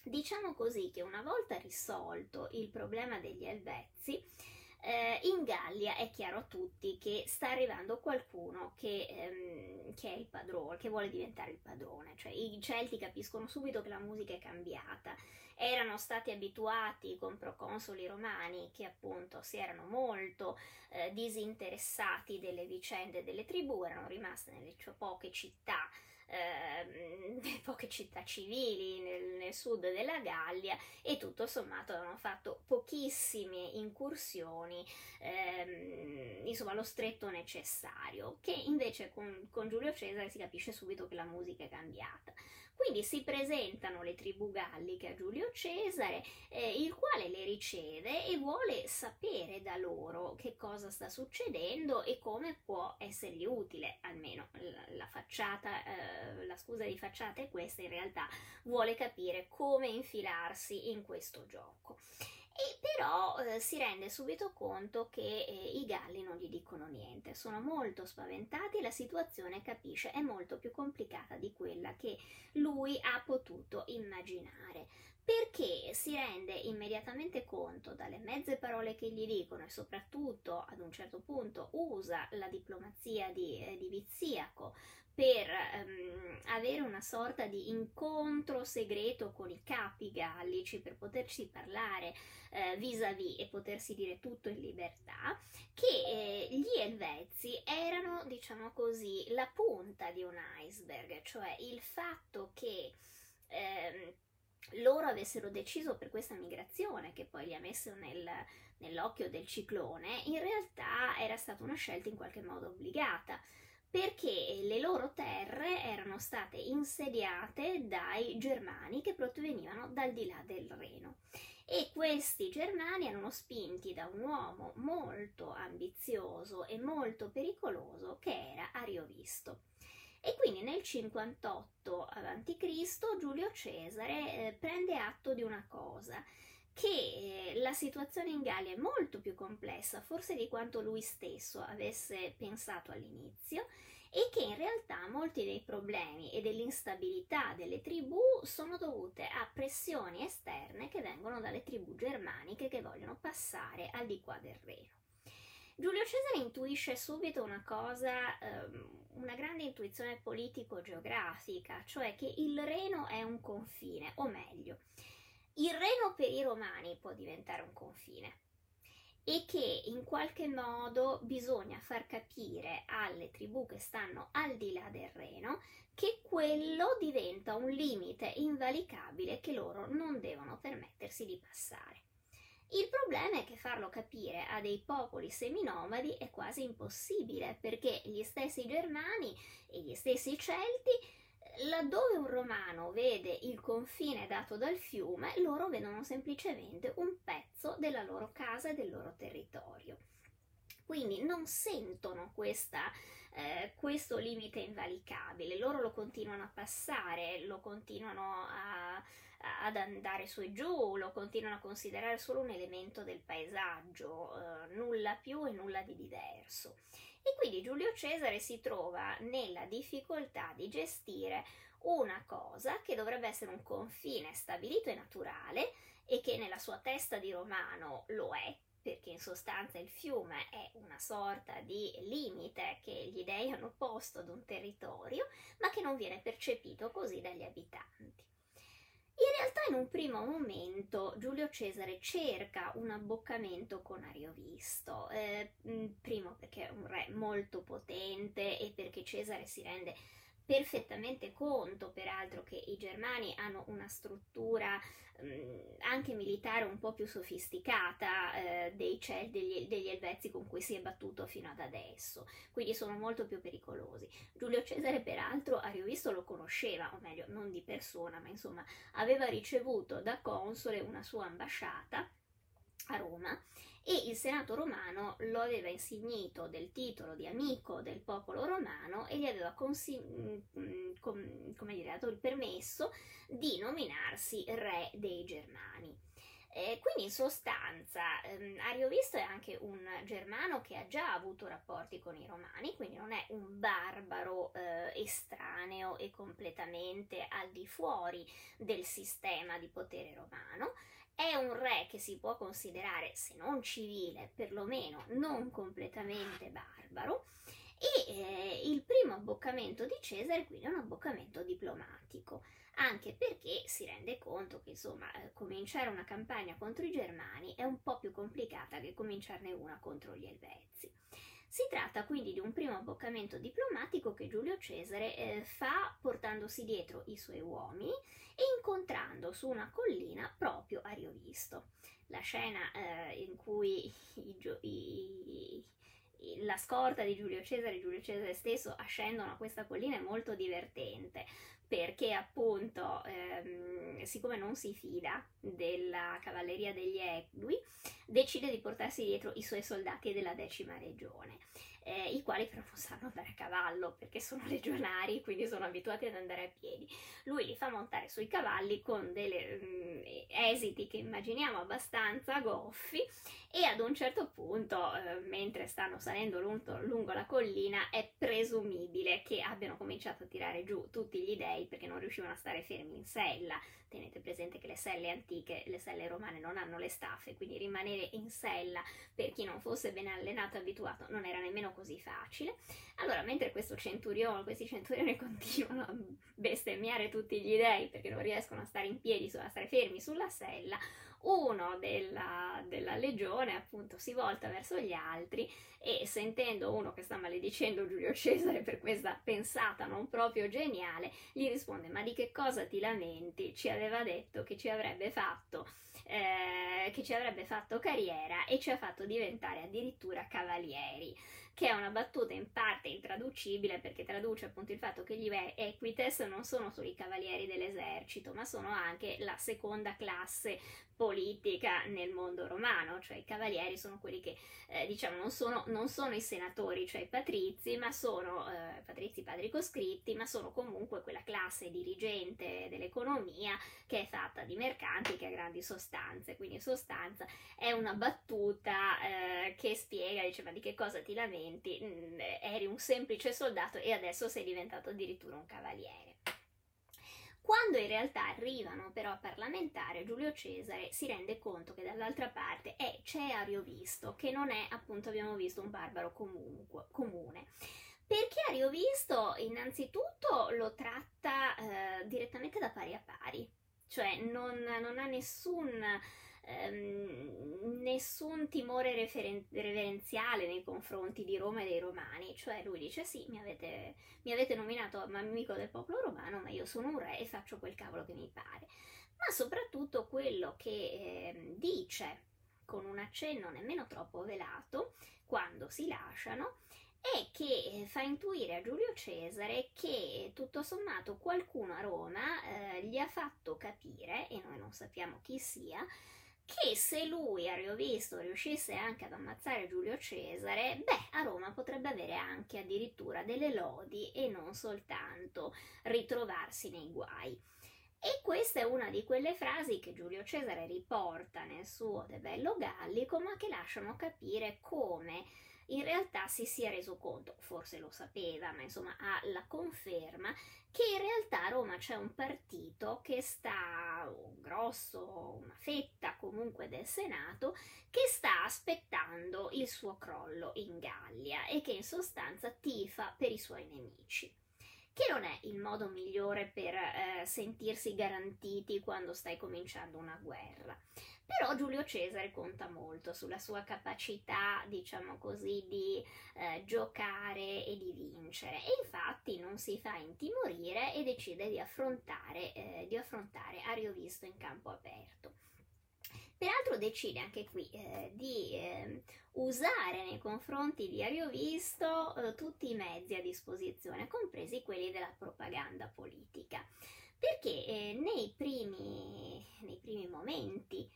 Diciamo così che una volta risolto il problema degli Elvezzi, eh, in Gallia è chiaro a tutti che sta arrivando qualcuno che, ehm, che, è il padrone, che vuole diventare il padrone, cioè i Celti capiscono subito che la musica è cambiata. Erano stati abituati con proconsoli romani che appunto si erano molto eh, disinteressati delle vicende delle tribù, erano rimaste nelle poche città eh, poche città civili nel, nel, sud della Gallia e tutto sommato avevano fatto pochissime incursioni, ehm, insomma lo stretto necessario, che invece con, con Giulio Cesare si capisce subito che la musica è cambiata. Quindi si presentano le tribù galliche a Giulio Cesare, eh, il quale le riceve e vuole sapere da loro che cosa sta succedendo e come può essergli utile, almeno la, la facciata, eh, la scusa di facciata è questa, in realtà vuole capire come infilarsi in questo gioco. E però eh, si rende subito conto che eh, i galli non gli dicono niente, sono molto spaventati e la situazione capisce è molto più complicata di quella che lui ha potuto immaginare perché si rende immediatamente conto dalle mezze parole che gli dicono e soprattutto ad un certo punto usa la diplomazia di, eh, di Viziaco per ehm, avere una sorta di incontro segreto con i capi gallici per poterci parlare eh, vis-à-vis e potersi dire tutto in libertà, che eh, gli Elvezi erano, diciamo così, la punta di un iceberg, cioè il fatto che ehm, loro avessero deciso per questa migrazione che poi li ha messo nel, nell'occhio del ciclone, in realtà era stata una scelta in qualche modo obbligata perché le loro terre erano state insediate dai germani che provenivano dal di là del Reno e questi germani erano spinti da un uomo molto ambizioso e molto pericoloso che era Ariovisto. E quindi nel 58 a.C. Giulio Cesare eh, prende atto di una cosa, che eh, la situazione in Gallia è molto più complessa forse di quanto lui stesso avesse pensato all'inizio e che in realtà molti dei problemi e dell'instabilità delle tribù sono dovute a pressioni esterne che vengono dalle tribù germaniche che vogliono passare al di qua del Reno. Giulio Cesare intuisce subito una cosa, ehm, una grande intuizione politico-geografica, cioè che il Reno è un confine, o meglio, il Reno per i romani può diventare un confine e che in qualche modo bisogna far capire alle tribù che stanno al di là del Reno che quello diventa un limite invalicabile che loro non devono permettersi di passare. Il problema è che farlo capire a dei popoli seminomadi è quasi impossibile perché gli stessi germani e gli stessi celti, laddove un romano vede il confine dato dal fiume, loro vedono semplicemente un pezzo della loro casa e del loro territorio. Quindi non sentono questa, eh, questo limite invalicabile, loro lo continuano a passare, lo continuano a, ad andare su e giù, lo continuano a considerare solo un elemento del paesaggio, eh, nulla più e nulla di diverso. E quindi Giulio Cesare si trova nella difficoltà di gestire una cosa che dovrebbe essere un confine stabilito e naturale e che nella sua testa di romano lo è, perché in sostanza il fiume è una sorta di limite che gli dei hanno posto ad un territorio, ma che non viene percepito così dagli abitanti. In realtà in un primo momento Giulio Cesare cerca un abboccamento con Ariovisto, eh, primo perché è un re molto potente e perché Cesare si rende perfettamente conto, peraltro, che i germani hanno una struttura mh, anche militare un po' più sofisticata eh, dei Cel, degli, degli Elvezi con cui si è battuto fino ad adesso, quindi sono molto più pericolosi. Giulio Cesare, peraltro, Ariovisto lo conosceva, o meglio, non di persona, ma insomma, aveva ricevuto da console una sua ambasciata a Roma e il Senato romano lo aveva insignito del titolo di amico del popolo romano e gli aveva consi- mm, mm, com- dire, dato il permesso di nominarsi re dei Germani. Eh, quindi in sostanza ehm, Ariovisto è anche un germano che ha già avuto rapporti con i romani, quindi non è un barbaro eh, estraneo e completamente al di fuori del sistema di potere romano, è un re che si può considerare, se non civile, perlomeno non completamente barbaro, e eh, il primo abboccamento di Cesare quindi è un abboccamento diplomatico, anche perché si rende conto che insomma eh, cominciare una campagna contro i germani è un po' più complicata che cominciarne una contro gli elvezi. Si tratta quindi di un primo abboccamento diplomatico che Giulio Cesare eh, fa portandosi dietro i suoi uomini e incontrando su una collina proprio Ariovisto. La scena eh, in cui i, i, i, la scorta di Giulio Cesare e Giulio Cesare stesso ascendono a questa collina è molto divertente perché appunto ehm, siccome non si fida della cavalleria degli Equi decide di portarsi dietro i suoi soldati della decima regione eh, i quali però non sanno andare a cavallo perché sono legionari, quindi sono abituati ad andare a piedi. Lui li fa montare sui cavalli con delle mh, mm, esiti che immaginiamo abbastanza goffi e ad un certo punto, eh, mentre stanno salendo lungo, lungo, la collina, è presumibile che abbiano cominciato a tirare giù tutti gli dei perché non riuscivano a stare fermi in sella. Tenete presente che le selle antiche, le selle romane non hanno le staffe, quindi rimanere in sella per chi non fosse ben allenato e abituato non era nemmeno così facile. Allora, mentre questo centurione, questi centurioni continuano a bestemmiare tutti gli dei perché non riescono a stare in piedi, a stare fermi sulla sella, uno della, della, legione appunto si volta verso gli altri e sentendo uno che sta maledicendo Giulio Cesare per questa pensata non proprio geniale, gli risponde ma di che cosa ti lamenti? Ci aveva detto che ci avrebbe fatto, eh, che ci avrebbe fatto carriera e ci ha fatto diventare addirittura cavalieri che è una battuta in parte intraducibile perché traduce appunto il fatto che gli Equites non sono solo i cavalieri dell'esercito, ma sono anche la seconda classe politica nel mondo romano, cioè i cavalieri sono quelli che eh, diciamo non sono, non sono, i senatori, cioè i patrizi, ma sono eh, patrizi padri coscritti, ma sono comunque quella classe dirigente dell'economia che è fatta di mercanti che ha grandi sostanze, quindi sostanza è una battuta eh, che spiega, diceva di che cosa ti lamenti, mm, eri un semplice soldato e adesso sei diventato addirittura un cavaliere. Quando in realtà arrivano però a parlamentare, Giulio Cesare si rende conto che dall'altra parte è, c'è Ariovisto, che non è, appunto abbiamo visto, un barbaro comunque, comune. Perché Ariovisto innanzitutto lo tratta eh, direttamente da pari a pari, cioè non, non ha nessun ehm, nessun timore referen- reverenziale nei confronti di Roma e dei romani, cioè lui dice sì, mi avete, mi avete nominato amico del popolo romano, ma io sono un re e faccio quel cavolo che mi pare. Ma soprattutto quello che eh, dice con un accenno nemmeno troppo velato quando si lasciano è che eh, fa intuire a Giulio Cesare che tutto sommato qualcuno a Roma eh, gli ha fatto capire, e noi non sappiamo chi sia, che se lui, Ariovisto, riuscisse anche ad ammazzare Giulio Cesare, beh, a Roma potrebbe avere anche addirittura delle lodi e non soltanto ritrovarsi nei guai. E questa è una di quelle frasi che Giulio Cesare riporta nel suo De Bello Gallico, ma che lasciano capire come in realtà si sia reso conto, forse lo sapeva, ma insomma ha la conferma, che in realtà a Roma c'è un partito che sta, un grosso, una fetta comunque del Senato, che sta aspettando il suo crollo in Gallia e che in sostanza tifa per i suoi nemici che non è il modo migliore per eh, sentirsi garantiti quando stai cominciando una guerra. Però Giulio Cesare conta molto sulla sua capacità, diciamo così, di eh, giocare e di vincere e infatti non si fa intimorire e decide di affrontare, eh, di affrontare Ariovisto in campo aperto. Peraltro decide anche qui eh, di eh, usare nei confronti di Ariovisto eh, tutti i mezzi a disposizione, compresi quelli della propaganda politica, perché eh, nei primi, nei primi momenti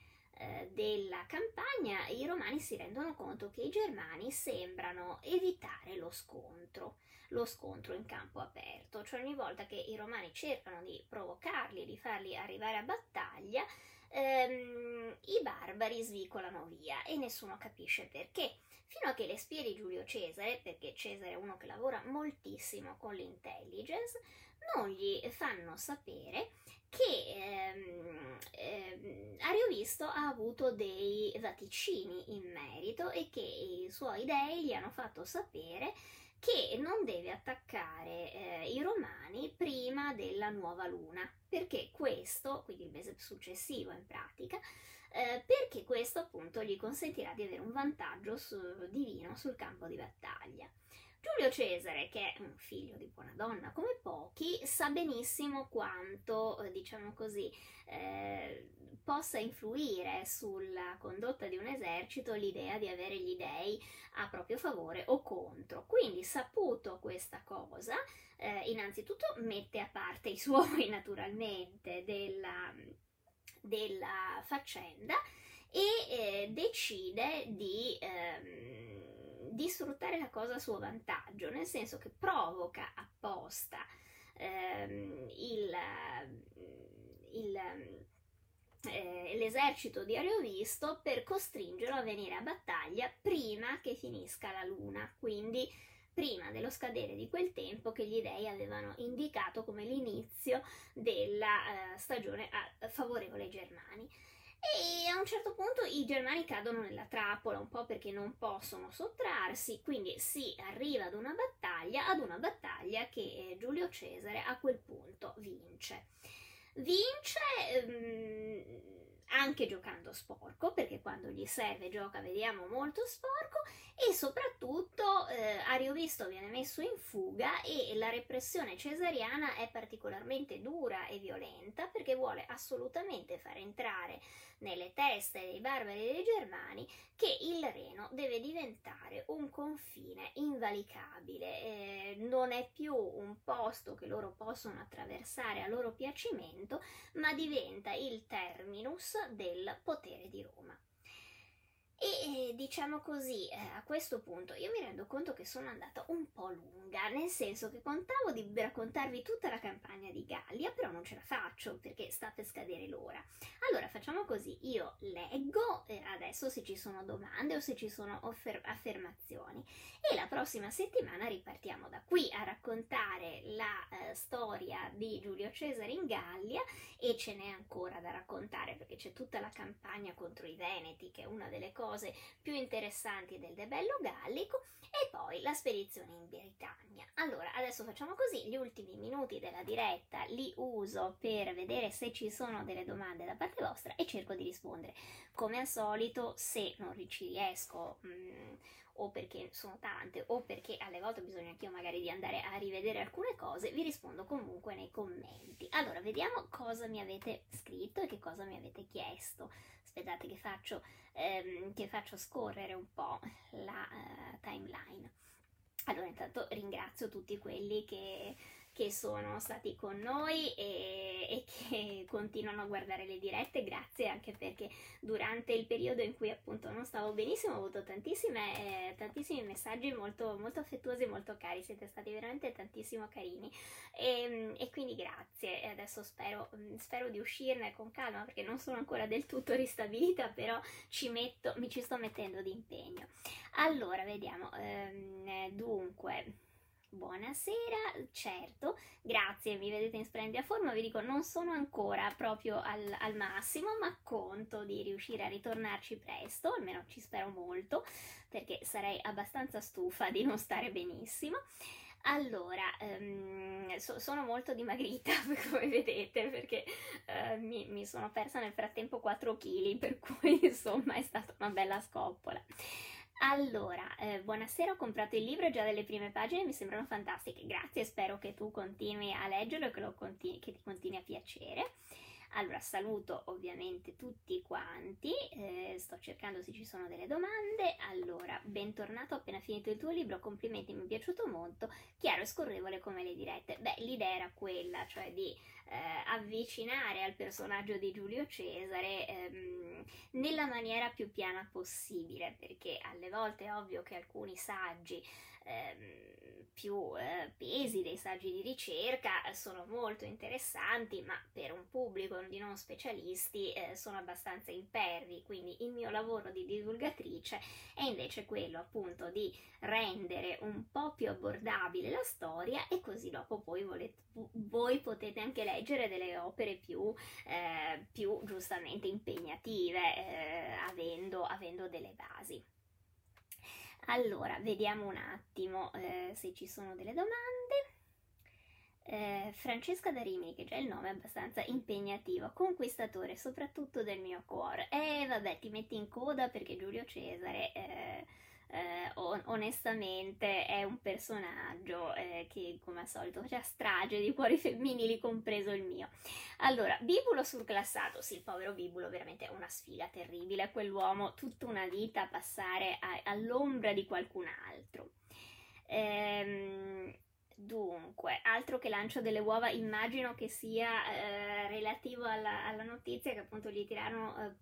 eh, della campagna i romani si rendono conto che i germani sembrano evitare lo scontro, lo scontro in campo aperto, cioè ogni volta che i romani cercano di provocarli, di farli arrivare a battaglia, ehm, i barbari svicolano via e nessuno capisce perché. Fino a che le spie di Giulio Cesare, perché Cesare è uno che lavora moltissimo con l'intelligence, non gli fanno sapere che ehm, ehm, Ariovisto ha avuto dei vaticini in merito e che i suoi dei gli hanno fatto sapere che non deve attaccare eh, i romani prima della nuova luna, perché questo, quindi il mese successivo in pratica, eh, perché questo appunto gli consentirà di avere un vantaggio su, divino sul campo di battaglia. Giulio Cesare, che è un figlio di buona donna come pochi, sa benissimo quanto, eh, diciamo così, eh, possa influire sulla condotta di un esercito l'idea di avere gli dei a proprio favore o contro. Quindi, saputo questa cosa, eh, innanzitutto mette a parte i suoi, naturalmente, della, della faccenda e eh, decide di... Ehm, di sfruttare la cosa a suo vantaggio, nel senso che provoca apposta ehm, il, il, eh, dell'esercito di Ariovisto per costringerlo a venire a battaglia prima che finisca la luna, quindi prima dello scadere di quel tempo che gli dei avevano indicato come l'inizio della eh, stagione a, favorevole ai Germani. E a un certo punto i germani cadono nella trappola, un po' perché non possono sottrarsi, quindi si arriva ad una battaglia, ad una battaglia che eh, Giulio Cesare a quel punto vince. Vince ehm, anche giocando sporco, perché quando gli serve gioca, vediamo, molto sporco, e soprattutto eh, Ariovisto viene messo in fuga e la repressione cesariana è particolarmente dura e violenta perché vuole assolutamente far entrare nelle teste dei barbari e dei germani che il Reno deve diventare un confine invalicabile, eh, non è più un posto che loro possono attraversare a loro piacimento, ma diventa il terminus del potere di Roma. E diciamo così, eh, a questo punto io mi rendo conto che sono andata un po' lunga, nel senso che contavo di raccontarvi tutta la campagna di Gallia, però non ce la faccio perché sta per scadere l'ora. Allora facciamo così, io leggo eh, adesso se ci sono domande o se ci sono offer- affermazioni e la prossima settimana ripartiamo da qui a raccontare la eh, storia di Giulio Cesare in Gallia e ce n'è ancora da raccontare perché c'è tutta la campagna contro i Veneti che è una delle cose cose più interessanti del debello gallico e poi la spedizione in Britannia. Allora, adesso facciamo così, gli ultimi minuti della diretta li uso per vedere se ci sono delle domande da parte vostra e cerco di rispondere. Come al solito, se non ci riesco mh, mm, o perché sono tante o perché alle volte bisogna anch'io magari di andare a rivedere alcune cose, vi rispondo comunque nei commenti. Allora, vediamo cosa mi avete scritto e che cosa mi avete chiesto aspettate che faccio, ehm, che faccio scorrere un po' la uh, timeline. Allora, intanto ringrazio tutti quelli che che sono stati con noi e, e, che continuano a guardare le dirette, grazie anche perché durante il periodo in cui appunto non stavo benissimo ho avuto eh, tantissimi messaggi molto, molto affettuosi e molto cari, siete stati veramente tantissimo carini e, e quindi grazie e adesso spero, spero, di uscirne con calma perché non sono ancora del tutto ristabilita però ci metto, mi ci sto mettendo di impegno. Allora, vediamo, ehm, dunque Buonasera, certo, grazie, mi vedete in splendida forma, vi dico non sono ancora proprio al, al, massimo, ma conto di riuscire a ritornarci presto, almeno ci spero molto, perché sarei abbastanza stufa di non stare benissimo. Allora, um, so, sono molto dimagrita come vedete perché uh, mi, mi, sono persa nel frattempo 4 kg, per cui insomma è stata una bella scoppola. Allora, eh, buonasera, ho comprato il libro già dalle prime pagine, mi sembrano fantastiche, grazie, spero che tu continui a leggerlo e che, continui, che ti continui a piacere. Allora, saluto ovviamente tutti quanti, eh, sto cercando se ci sono delle domande. Allora, bentornato, ho appena finito il tuo libro, complimenti, mi è piaciuto molto, chiaro e scorrevole come le dirette. Beh, l'idea era quella, cioè di eh, avvicinare al personaggio di Giulio Cesare ehm, nella maniera più piana possibile, perché alle volte è ovvio che alcuni saggi ehm, più eh, pesi dei saggi di ricerca sono molto interessanti, ma per un pubblico di non specialisti eh, sono abbastanza impervi, quindi il mio lavoro di divulgatrice è invece quello appunto di rendere un po' più abbordabile la storia e così dopo poi volete, voi potete anche leggere delle opere più, eh, più giustamente impegnative, eh, avendo, avendo delle basi. Allora, vediamo un attimo eh, se ci sono delle domande. Eh, Francesca da Rimini, che già il nome è abbastanza impegnativo, conquistatore soprattutto del mio cuore. E eh, vabbè, ti metti in coda perché Giulio Cesare eh, onestamente è un personaggio eh, che come al solito faceva strage di cuori femminili, compreso il mio. Allora, Bibulo surclassato, sì, il povero Bibulo veramente è una sfiga terribile, quell'uomo tutta una vita a passare a, all'ombra di qualcun altro. Ehm, Dunque, altro che lancio delle uova, immagino che sia eh, relativo alla, alla, notizia che appunto gli tirarono eh,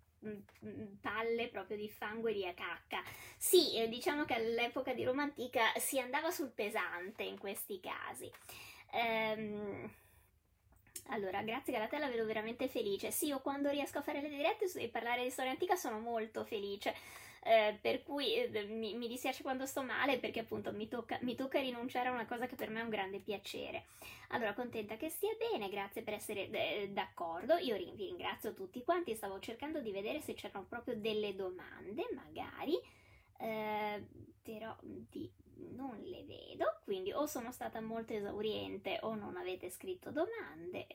palle proprio di fango e di cacca. Sì, eh, diciamo che all'epoca di Roma antica si andava sul pesante in questi casi. Ehm, Allora, grazie Galatella, vedo veramente felice. Sì, io quando riesco a fare le dirette e parlare di storia antica sono molto felice. Eh, per cui eh, mi, mi, dispiace quando sto male perché appunto mi tocca, mi tocca, rinunciare a una cosa che per me è un grande piacere. Allora, contenta che stia bene, grazie per essere d- d'accordo. Io vi ringrazio tutti quanti, stavo cercando di vedere se c'erano proprio delle domande, magari, eh, però di, non le vedo, quindi o sono stata molto esauriente o non avete scritto domande.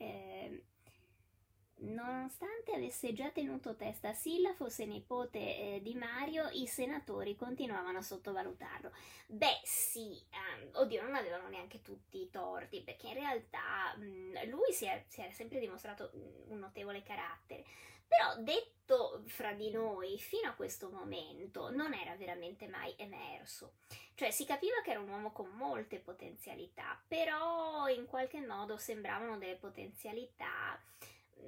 Nonostante avesse già tenuto testa a Silla, fosse nipote eh, di Mario, i senatori continuavano a sottovalutarlo. Beh, sì, um, oddio, non avevano neanche tutti i torti, perché in realtà mh, lui si è, sempre dimostrato un notevole carattere. Però detto fra di noi, fino a questo momento, non era veramente mai emerso. Cioè si capiva che era un uomo con molte potenzialità, però in qualche modo sembravano delle potenzialità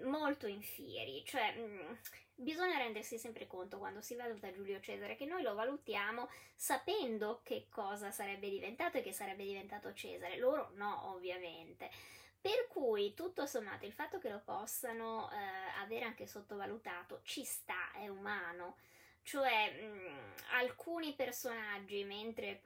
molto infieri, cioè mh, mm, bisogna rendersi sempre conto quando si valuta Giulio Cesare che noi lo valutiamo sapendo che cosa sarebbe diventato e che sarebbe diventato Cesare, loro no ovviamente. Per cui tutto sommato il fatto che lo possano eh, avere anche sottovalutato ci sta, è umano cioè mh, mm, alcuni personaggi, mentre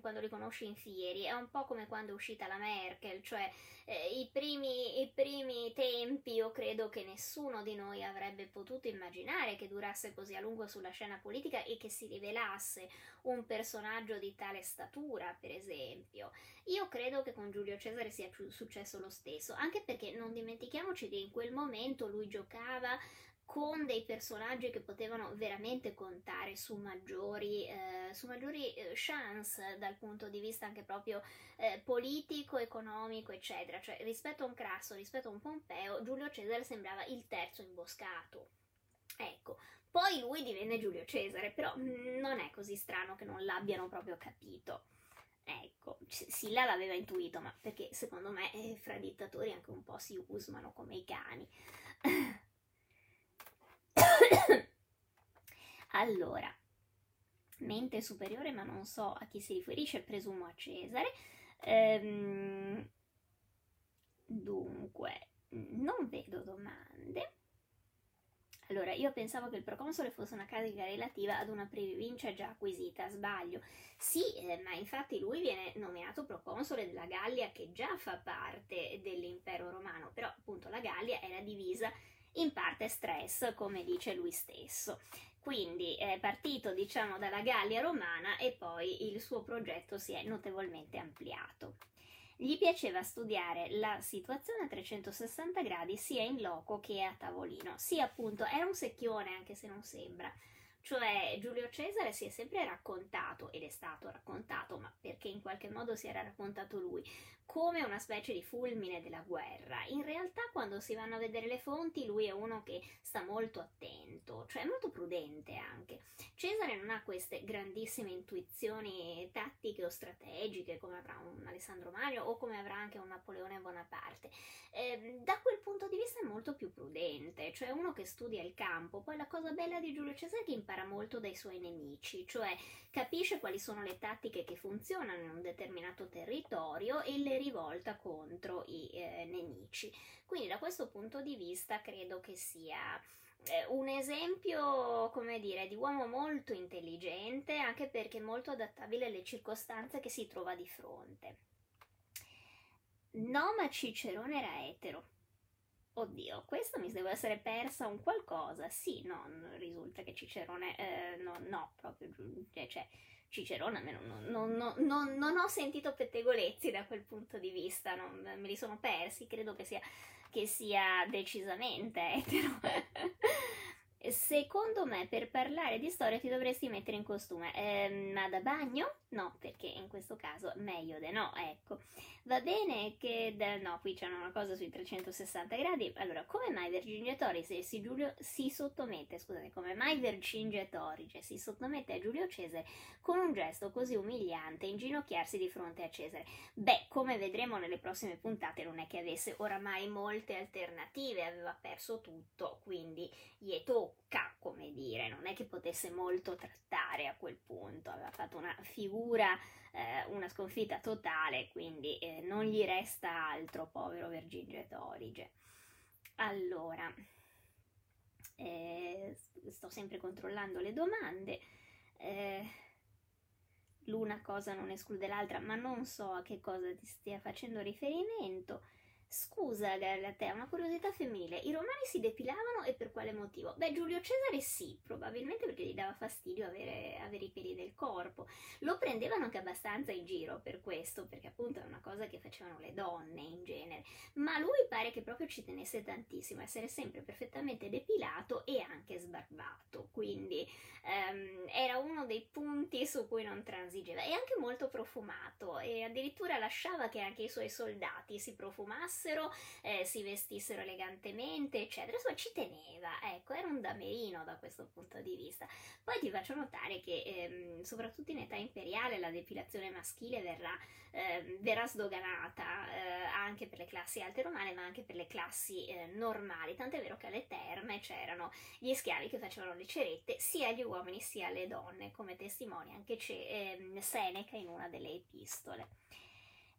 quando li conosci in fieri, è un po' come quando è uscita la Merkel, cioè eh, i, primi, i primi tempi io credo che nessuno di noi avrebbe potuto immaginare che durasse così a lungo sulla scena politica e che si rivelasse un personaggio di tale statura, per esempio. Io credo che con Giulio Cesare sia successo lo stesso, anche perché non dimentichiamoci che in quel momento lui giocava con dei personaggi che potevano veramente contare su maggiori, eh, su maggiori eh, chance dal punto di vista anche proprio eh, politico, economico, eccetera. Cioè, rispetto a un Crasso, rispetto a un Pompeo, Giulio Cesare sembrava il terzo imboscato. Ecco, poi lui divenne Giulio Cesare, però mm, non è così strano che non l'abbiano proprio capito. Ecco, Silla l'aveva intuito, ma perché secondo me eh, fra dittatori anche un po' si usmano come i cani. allora, mente superiore, ma non so a chi si riferisce, presumo a Cesare. Ehm, dunque, non vedo domande. Allora, io pensavo che il proconsole fosse una carica relativa ad una provincia già acquisita, sbaglio. Sì, eh, ma infatti lui viene nominato proconsole della Gallia che già fa parte dell'impero romano, però appunto la Gallia era divisa in parte stress, come dice lui stesso. Quindi è partito, diciamo, dalla Gallia romana e poi il suo progetto si è notevolmente ampliato. Gli piaceva studiare la situazione a 360 gradi sia in loco che a tavolino. Sì, appunto, era un secchione anche se non sembra. Cioè Giulio Cesare si è sempre raccontato, ed è stato raccontato, ma perché in qualche modo si era raccontato lui, come una specie di fulmine della guerra. In realtà quando si vanno a vedere le fonti lui è uno che sta molto attento, cioè molto prudente anche. Cesare non ha queste grandissime intuizioni tattiche o strategiche come avrà un Alessandro Magno o come avrà anche un Napoleone Bonaparte. Eh, da quel punto di vista è molto più prudente, cioè uno che studia il campo. Poi la cosa bella di Giulio Cesare è che impara molto dai suoi nemici, cioè capisce quali sono le tattiche che funzionano in un determinato territorio e le rivolta contro i eh, nemici. Quindi da questo punto di vista credo che sia eh, un esempio, come dire, di uomo molto intelligente, anche perché molto adattabile alle circostanze che si trova di fronte. No, ma Cicerone era etero. Oddio, questo mi devo essere persa un qualcosa. Sì, no, risulta che Cicerone, eh, no, no, proprio, cioè, Cicerone, almeno non, non, non, non, ho sentito pettegolezzi da quel punto di vista, me li sono persi, credo che sia, che sia decisamente etero. Secondo me per parlare di storia ti dovresti mettere in costume, eh, ma da bagno? No, perché in questo caso meglio di no, ecco. Va bene che, da, no, qui c'è una cosa sui 360 gradi, allora come mai Vercingetorige si, Giulio, si sottomette, scusate, come mai Vercingetorige si sottomette a Giulio Cesare con un gesto così umiliante, inginocchiarsi di fronte a Cesare? Beh, come vedremo nelle prossime puntate non è che avesse oramai molte alternative, aveva perso tutto, quindi Ieto sciocca, come dire, non è che potesse molto trattare a quel punto, aveva fatto una figura, eh, una sconfitta totale, quindi eh, non gli resta altro, povero Vercingetorige. Allora, eh, sto sempre controllando le domande. Eh, l'una cosa non esclude l'altra, ma non so a che cosa ti stia facendo riferimento. Scusa, Galatea, una curiosità femminile. I romani si depilavano e per quale motivo? Beh, Giulio Cesare sì, probabilmente perché gli dava fastidio avere, avere, i peli del corpo. Lo prendevano anche abbastanza in giro per questo, perché appunto è una cosa che facevano le donne in genere. Ma lui pare che proprio ci tenesse tantissimo, essere sempre perfettamente depilato e anche sbarbato. Quindi ehm, era uno dei punti su cui non transigeva. E anche molto profumato e addirittura lasciava che anche i suoi soldati si profumassero mangiassero, eh, si vestissero elegantemente, eccetera. Insomma, ci teneva, ecco, era un damerino da questo punto di vista. Poi ti faccio notare che, ehm, soprattutto in età imperiale, la depilazione maschile verrà, eh, verrà sdoganata eh, anche per le classi alte romane, ma anche per le classi eh, normali. Tant'è vero che alle terme c'erano gli schiavi che facevano le cerette sia agli uomini sia alle donne, come testimonia anche ehm, Seneca in una delle epistole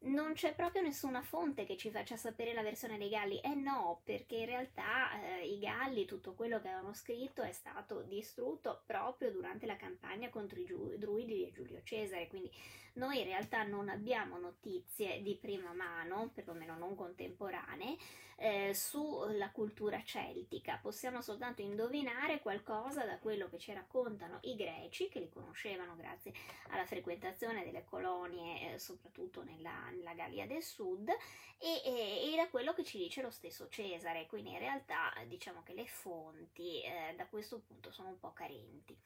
non c'è proprio nessuna fonte che ci faccia sapere la versione dei Galli. Eh no, perché in realtà eh, i Galli, tutto quello che avevano scritto è stato distrutto proprio durante la campagna contro i druidi di Giulio Cesare, quindi noi in realtà non abbiamo notizie di prima mano, perlomeno non contemporanee, eh, sulla cultura celtica. Possiamo soltanto indovinare qualcosa da quello che ci raccontano i greci, che li conoscevano grazie alla frequentazione delle colonie, eh, soprattutto nella, nella, Gallia del Sud, e, e, e, da quello che ci dice lo stesso Cesare. Quindi in realtà diciamo che le fonti eh, da questo punto sono un po' carenti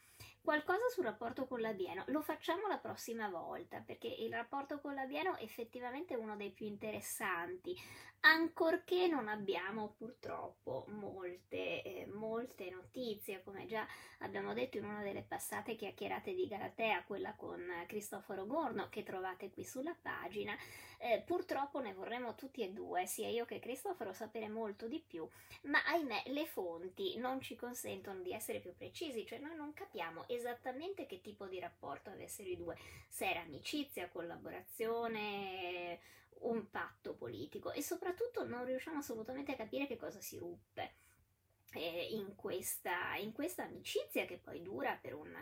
qualcosa sul rapporto con l'Abieno. Lo facciamo la prossima volta perché il rapporto con l'Abieno è effettivamente uno dei più interessanti, ancorché non abbiamo purtroppo molte, eh, molte notizie, come già abbiamo detto in una delle passate chiacchierate di Galatea, quella con Cristoforo Gorno, che trovate qui sulla pagina. Eh, purtroppo ne vorremmo tutti e due, sia io che Cristoforo, sapere molto di più, ma ahimè le fonti non ci consentono di essere più precisi, cioè noi non capiamo esattamente che tipo di rapporto avessero i due, se era amicizia, collaborazione, un patto politico e soprattutto non riusciamo assolutamente a capire che cosa si ruppe. Eh, in, questa, in, questa, amicizia che poi dura per un,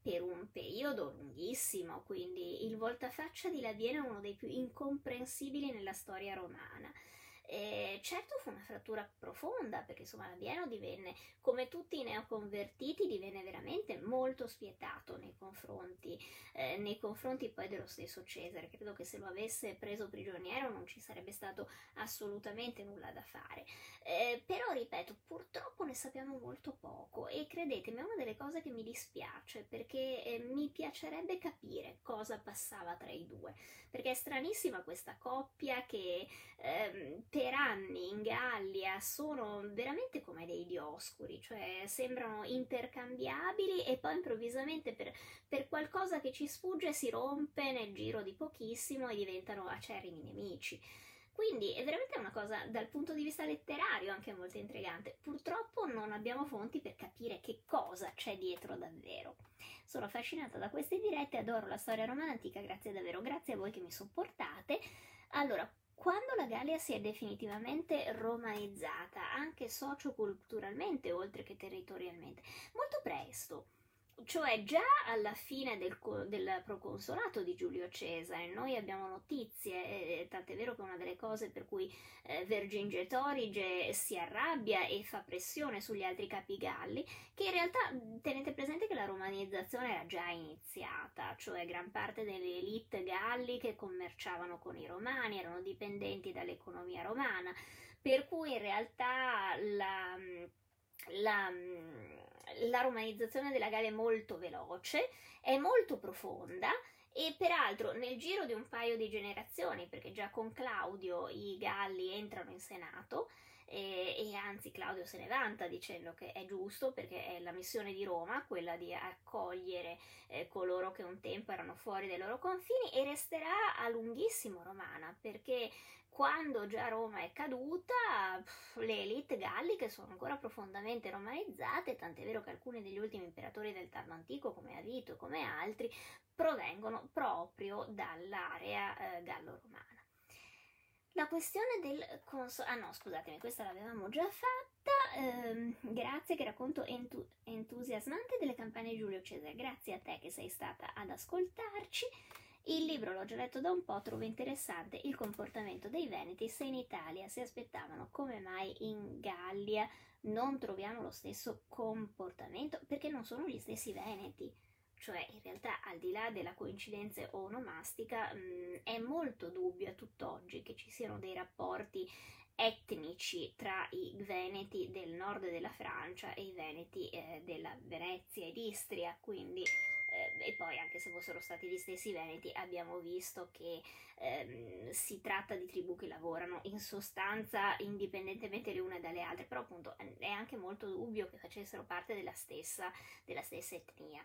per un periodo lunghissimo, quindi il voltafaccia di Labieno è uno dei più incomprensibili nella storia romana. E certo fu una frattura profonda perché insomma Labieno divenne, come tutti i neoconvertiti, divenne veramente molto spietato nei confronti, eh, nei confronti poi dello stesso Cesare. Credo che se lo avesse preso prigioniero non ci sarebbe stato assolutamente nulla da fare. Eh, però ripeto, purtroppo ne sappiamo molto poco e credetemi è una delle cose che mi dispiace perché eh, mi piacerebbe capire cosa passava tra i due perché è stranissima questa coppia che ehm, per anni in Gallia sono veramente come dei dioscuri, cioè sembrano intercambiabili e poi improvvisamente per, per qualcosa che ci sfugge si rompe nel giro di pochissimo e diventano acerrimi nemici. Quindi è veramente una cosa dal punto di vista letterario anche molto intrigante. Purtroppo non abbiamo fonti per capire che cosa c'è dietro davvero. Sono affascinata da queste dirette, adoro la storia romana antica, grazie davvero, grazie a voi che mi supportate. Allora, quando la Gallia si è definitivamente romanizzata, anche socioculturalmente oltre che territorialmente? Molto presto cioè già alla fine del, del, proconsolato di Giulio Cesare noi abbiamo notizie, eh, tant'è vero che una delle cose per cui eh, Vercingetorige si arrabbia e fa pressione sugli altri capigalli, che in realtà tenete presente che la romanizzazione era già iniziata, cioè gran parte delle elite galli che commerciavano con i romani erano dipendenti dall'economia romana, per cui in realtà la, la la romanizzazione della Gallia è molto veloce, è molto profonda e peraltro nel giro di un paio di generazioni, perché già con Claudio i Galli entrano in Senato, e, e, anzi Claudio se ne vanta dicendo che è giusto perché è la missione di Roma quella di accogliere eh, coloro che un tempo erano fuori dai loro confini e resterà a lunghissimo romana perché quando già Roma è caduta, pff, le elite galliche sono ancora profondamente romanizzate, tant'è vero che alcuni degli ultimi imperatori del tardo antico, come Avito e come altri, provengono proprio dall'area eh, gallo-romana. La questione del console... Ah no, scusatemi, questa l'avevamo già fatta. Ehm, grazie che racconto entu- entusiasmante delle campagne di Giulio Cesare. Grazie a te che sei stata ad ascoltarci. Il libro l'ho già letto da un po', trovo interessante il comportamento dei Veneti se in Italia si aspettavano come mai in Gallia non troviamo lo stesso comportamento, perché non sono gli stessi Veneti cioè in realtà al di là della coincidenza onomastica mh, mm, è molto dubbio a tutt'oggi che ci siano dei rapporti etnici tra i veneti del nord della Francia e i veneti eh, della Venezia ed Istria, quindi eh, e poi anche se fossero stati gli stessi veneti abbiamo visto che ehm, si tratta di tribù che lavorano in sostanza indipendentemente le une dalle altre, però appunto è anche molto dubbio che facessero parte della stessa, della stessa etnia.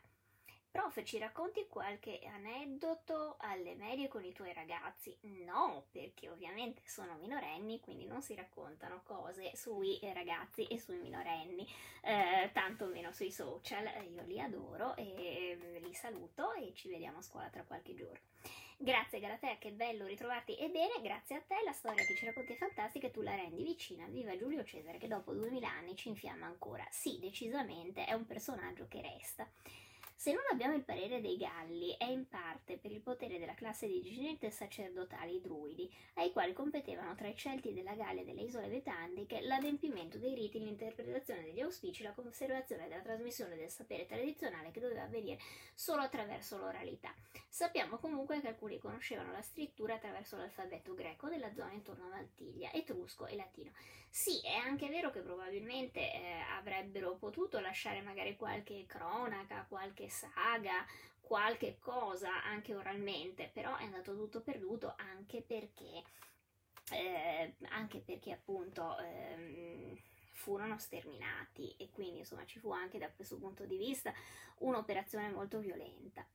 Prof, ci racconti qualche aneddoto alle medie con i tuoi ragazzi? No, perché ovviamente sono minorenni, quindi non si raccontano cose sui ragazzi e sui minorenni, eh, tanto meno sui social. Io li adoro e mm, li saluto e ci vediamo a scuola tra qualche giorno. Grazie Galatea, che bello ritrovarti. Ebbene, grazie a te la storia che ci racconti è fantastica e tu la rendi vicina. Viva Giulio Cesare che dopo duemila anni ci infiamma ancora. Sì, decisamente è un personaggio che resta. Se non abbiamo il parere dei Galli, è in parte per il potere della classe dirigente sacerdotali druidi, ai quali competevano tra i Celti della Gallia e delle isole Vetandiche l'adempimento dei riti, l'interpretazione degli auspici, la conservazione della trasmissione del sapere tradizionale che doveva avvenire solo attraverso l'oralità. Sappiamo comunque che alcuni conoscevano la scrittura attraverso l'alfabeto greco della zona intorno a Valtiglia, etrusco e latino. Sì, è anche vero che probabilmente eh, avrebbero potuto lasciare magari qualche cronaca, qualche saga, qualche cosa anche oralmente, però è andato tutto perduto anche perché, eh, anche perché appunto ehm, furono sterminati e quindi insomma ci fu anche da questo punto di vista un'operazione molto violenta.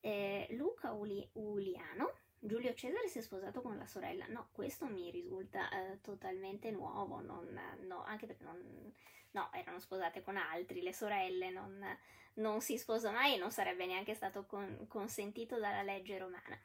Eh, Luca Uli- Uliano Giulio Cesare si è sposato con la sorella. No, questo mi risulta eh, totalmente nuovo, non, no, anche perché non, no, erano sposate con altri, le sorelle, non, non si sposa mai e non sarebbe neanche stato con, consentito dalla legge romana.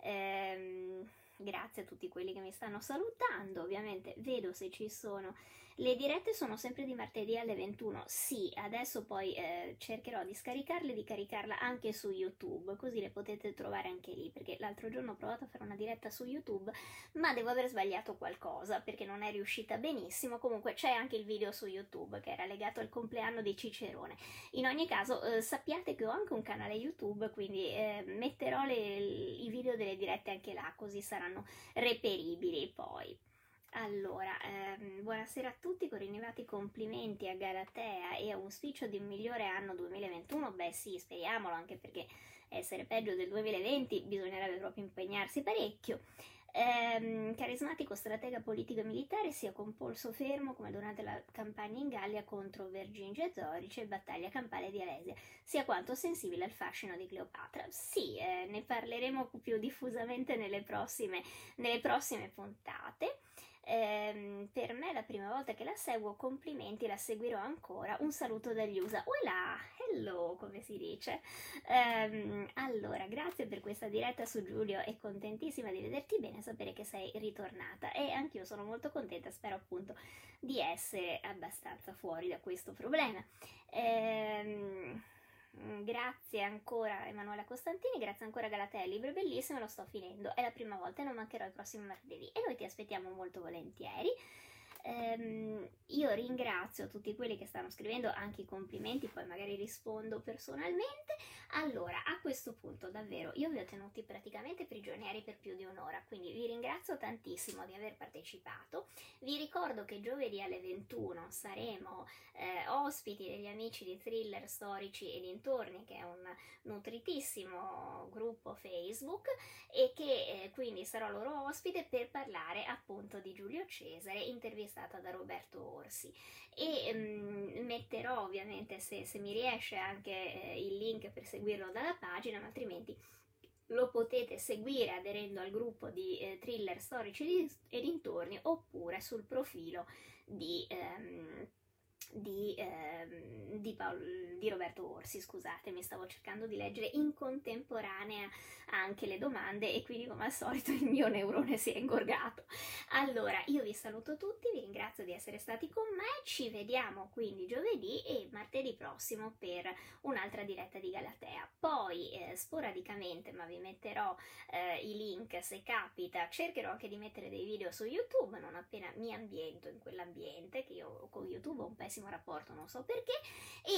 Ehm, grazie a tutti quelli che mi stanno salutando, ovviamente vedo se ci sono le dirette sono sempre di martedì alle 21. Sì, adesso poi eh, cercherò di scaricarle e di caricarla anche su YouTube, così le potete trovare anche lì, perché l'altro giorno ho provato a fare una diretta su YouTube, ma devo aver sbagliato qualcosa perché non è riuscita benissimo. Comunque c'è anche il video su YouTube che era legato al compleanno di Cicerone. In ogni caso, eh, sappiate che ho anche un canale YouTube, quindi eh, metterò le, i video delle dirette anche là, così saranno reperibili poi. Allora, ehm, buonasera a tutti, con rinnovati complimenti a Galatea e auspicio di un migliore anno 2021. Beh sì, speriamolo, anche perché essere peggio del 2020 bisognerebbe proprio impegnarsi parecchio. Ehm, carismatico stratega politico e militare, sia con polso fermo come durante la campagna in Gallia contro Vercingetorix e battaglia campale di Alesia, sia quanto sensibile al fascino di Cleopatra. Sì, eh, ne parleremo più diffusamente nelle prossime, nelle prossime puntate. Ehm, per me è la prima volta che la seguo, complimenti, la seguirò ancora. Un saluto dagli USA. Hola, hello, come si dice. Ehm, allora, grazie per questa diretta su Giulio e contentissima di vederti bene, sapere che sei ritornata e anch'io sono molto contenta, spero appunto di essere abbastanza fuori da questo problema. Ehm, grazie ancora Emanuela Costantini, grazie ancora Galatea, il libro è bellissimo, lo sto finendo, è la prima volta e non mancherò il prossimo martedì e noi ti aspettiamo molto volentieri. Um, io ringrazio tutti quelli che stanno scrivendo anche i complimenti, poi magari rispondo personalmente. Allora, a questo punto davvero io vi ho tenuti praticamente prigionieri per più di un'ora, quindi vi ringrazio tantissimo di aver partecipato. Vi ricordo che giovedì alle 21 saremo eh, ospiti degli amici di thriller storici e dintorni, che è un nutritissimo gruppo Facebook e che eh, quindi sarò loro ospite per parlare appunto di Giulio Cesare intervistata da Roberto Orsi. E mm, metterò ovviamente se, se, mi riesce anche eh, il link per seguirlo dalla pagina ma altrimenti lo potete seguire aderendo al gruppo di eh, thriller storici e dintorni oppure sul profilo di ehm, di, ehm, di, Paolo, di, Roberto Orsi, scusate, mi stavo cercando di leggere in contemporanea anche le domande e quindi come al solito il mio neurone si è ingorgato. Allora, io vi saluto tutti, vi ringrazio di essere stati con me, ci vediamo quindi giovedì e martedì prossimo per un'altra diretta di Galatea. Poi eh, sporadicamente, ma vi metterò eh, i link se capita, cercherò anche di mettere dei video su YouTube non appena mi ambiento in quell'ambiente che io con YouTube ho un pessimo rapporto, non so perché,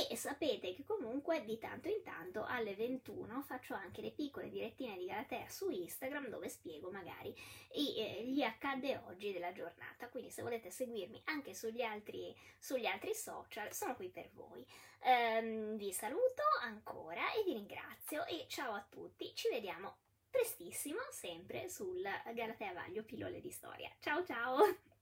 e sapete che comunque di tanto in tanto alle 21 faccio anche le piccole direttine di Galatea su Instagram dove spiego magari eh, gli accadde oggi della giornata, quindi se volete seguirmi anche sugli altri, sugli altri social sono qui per voi. Um, vi saluto ancora e vi ringrazio e ciao a tutti, ci vediamo prestissimo sempre sul Galatea Vaglio Pillole di Storia. Ciao ciao!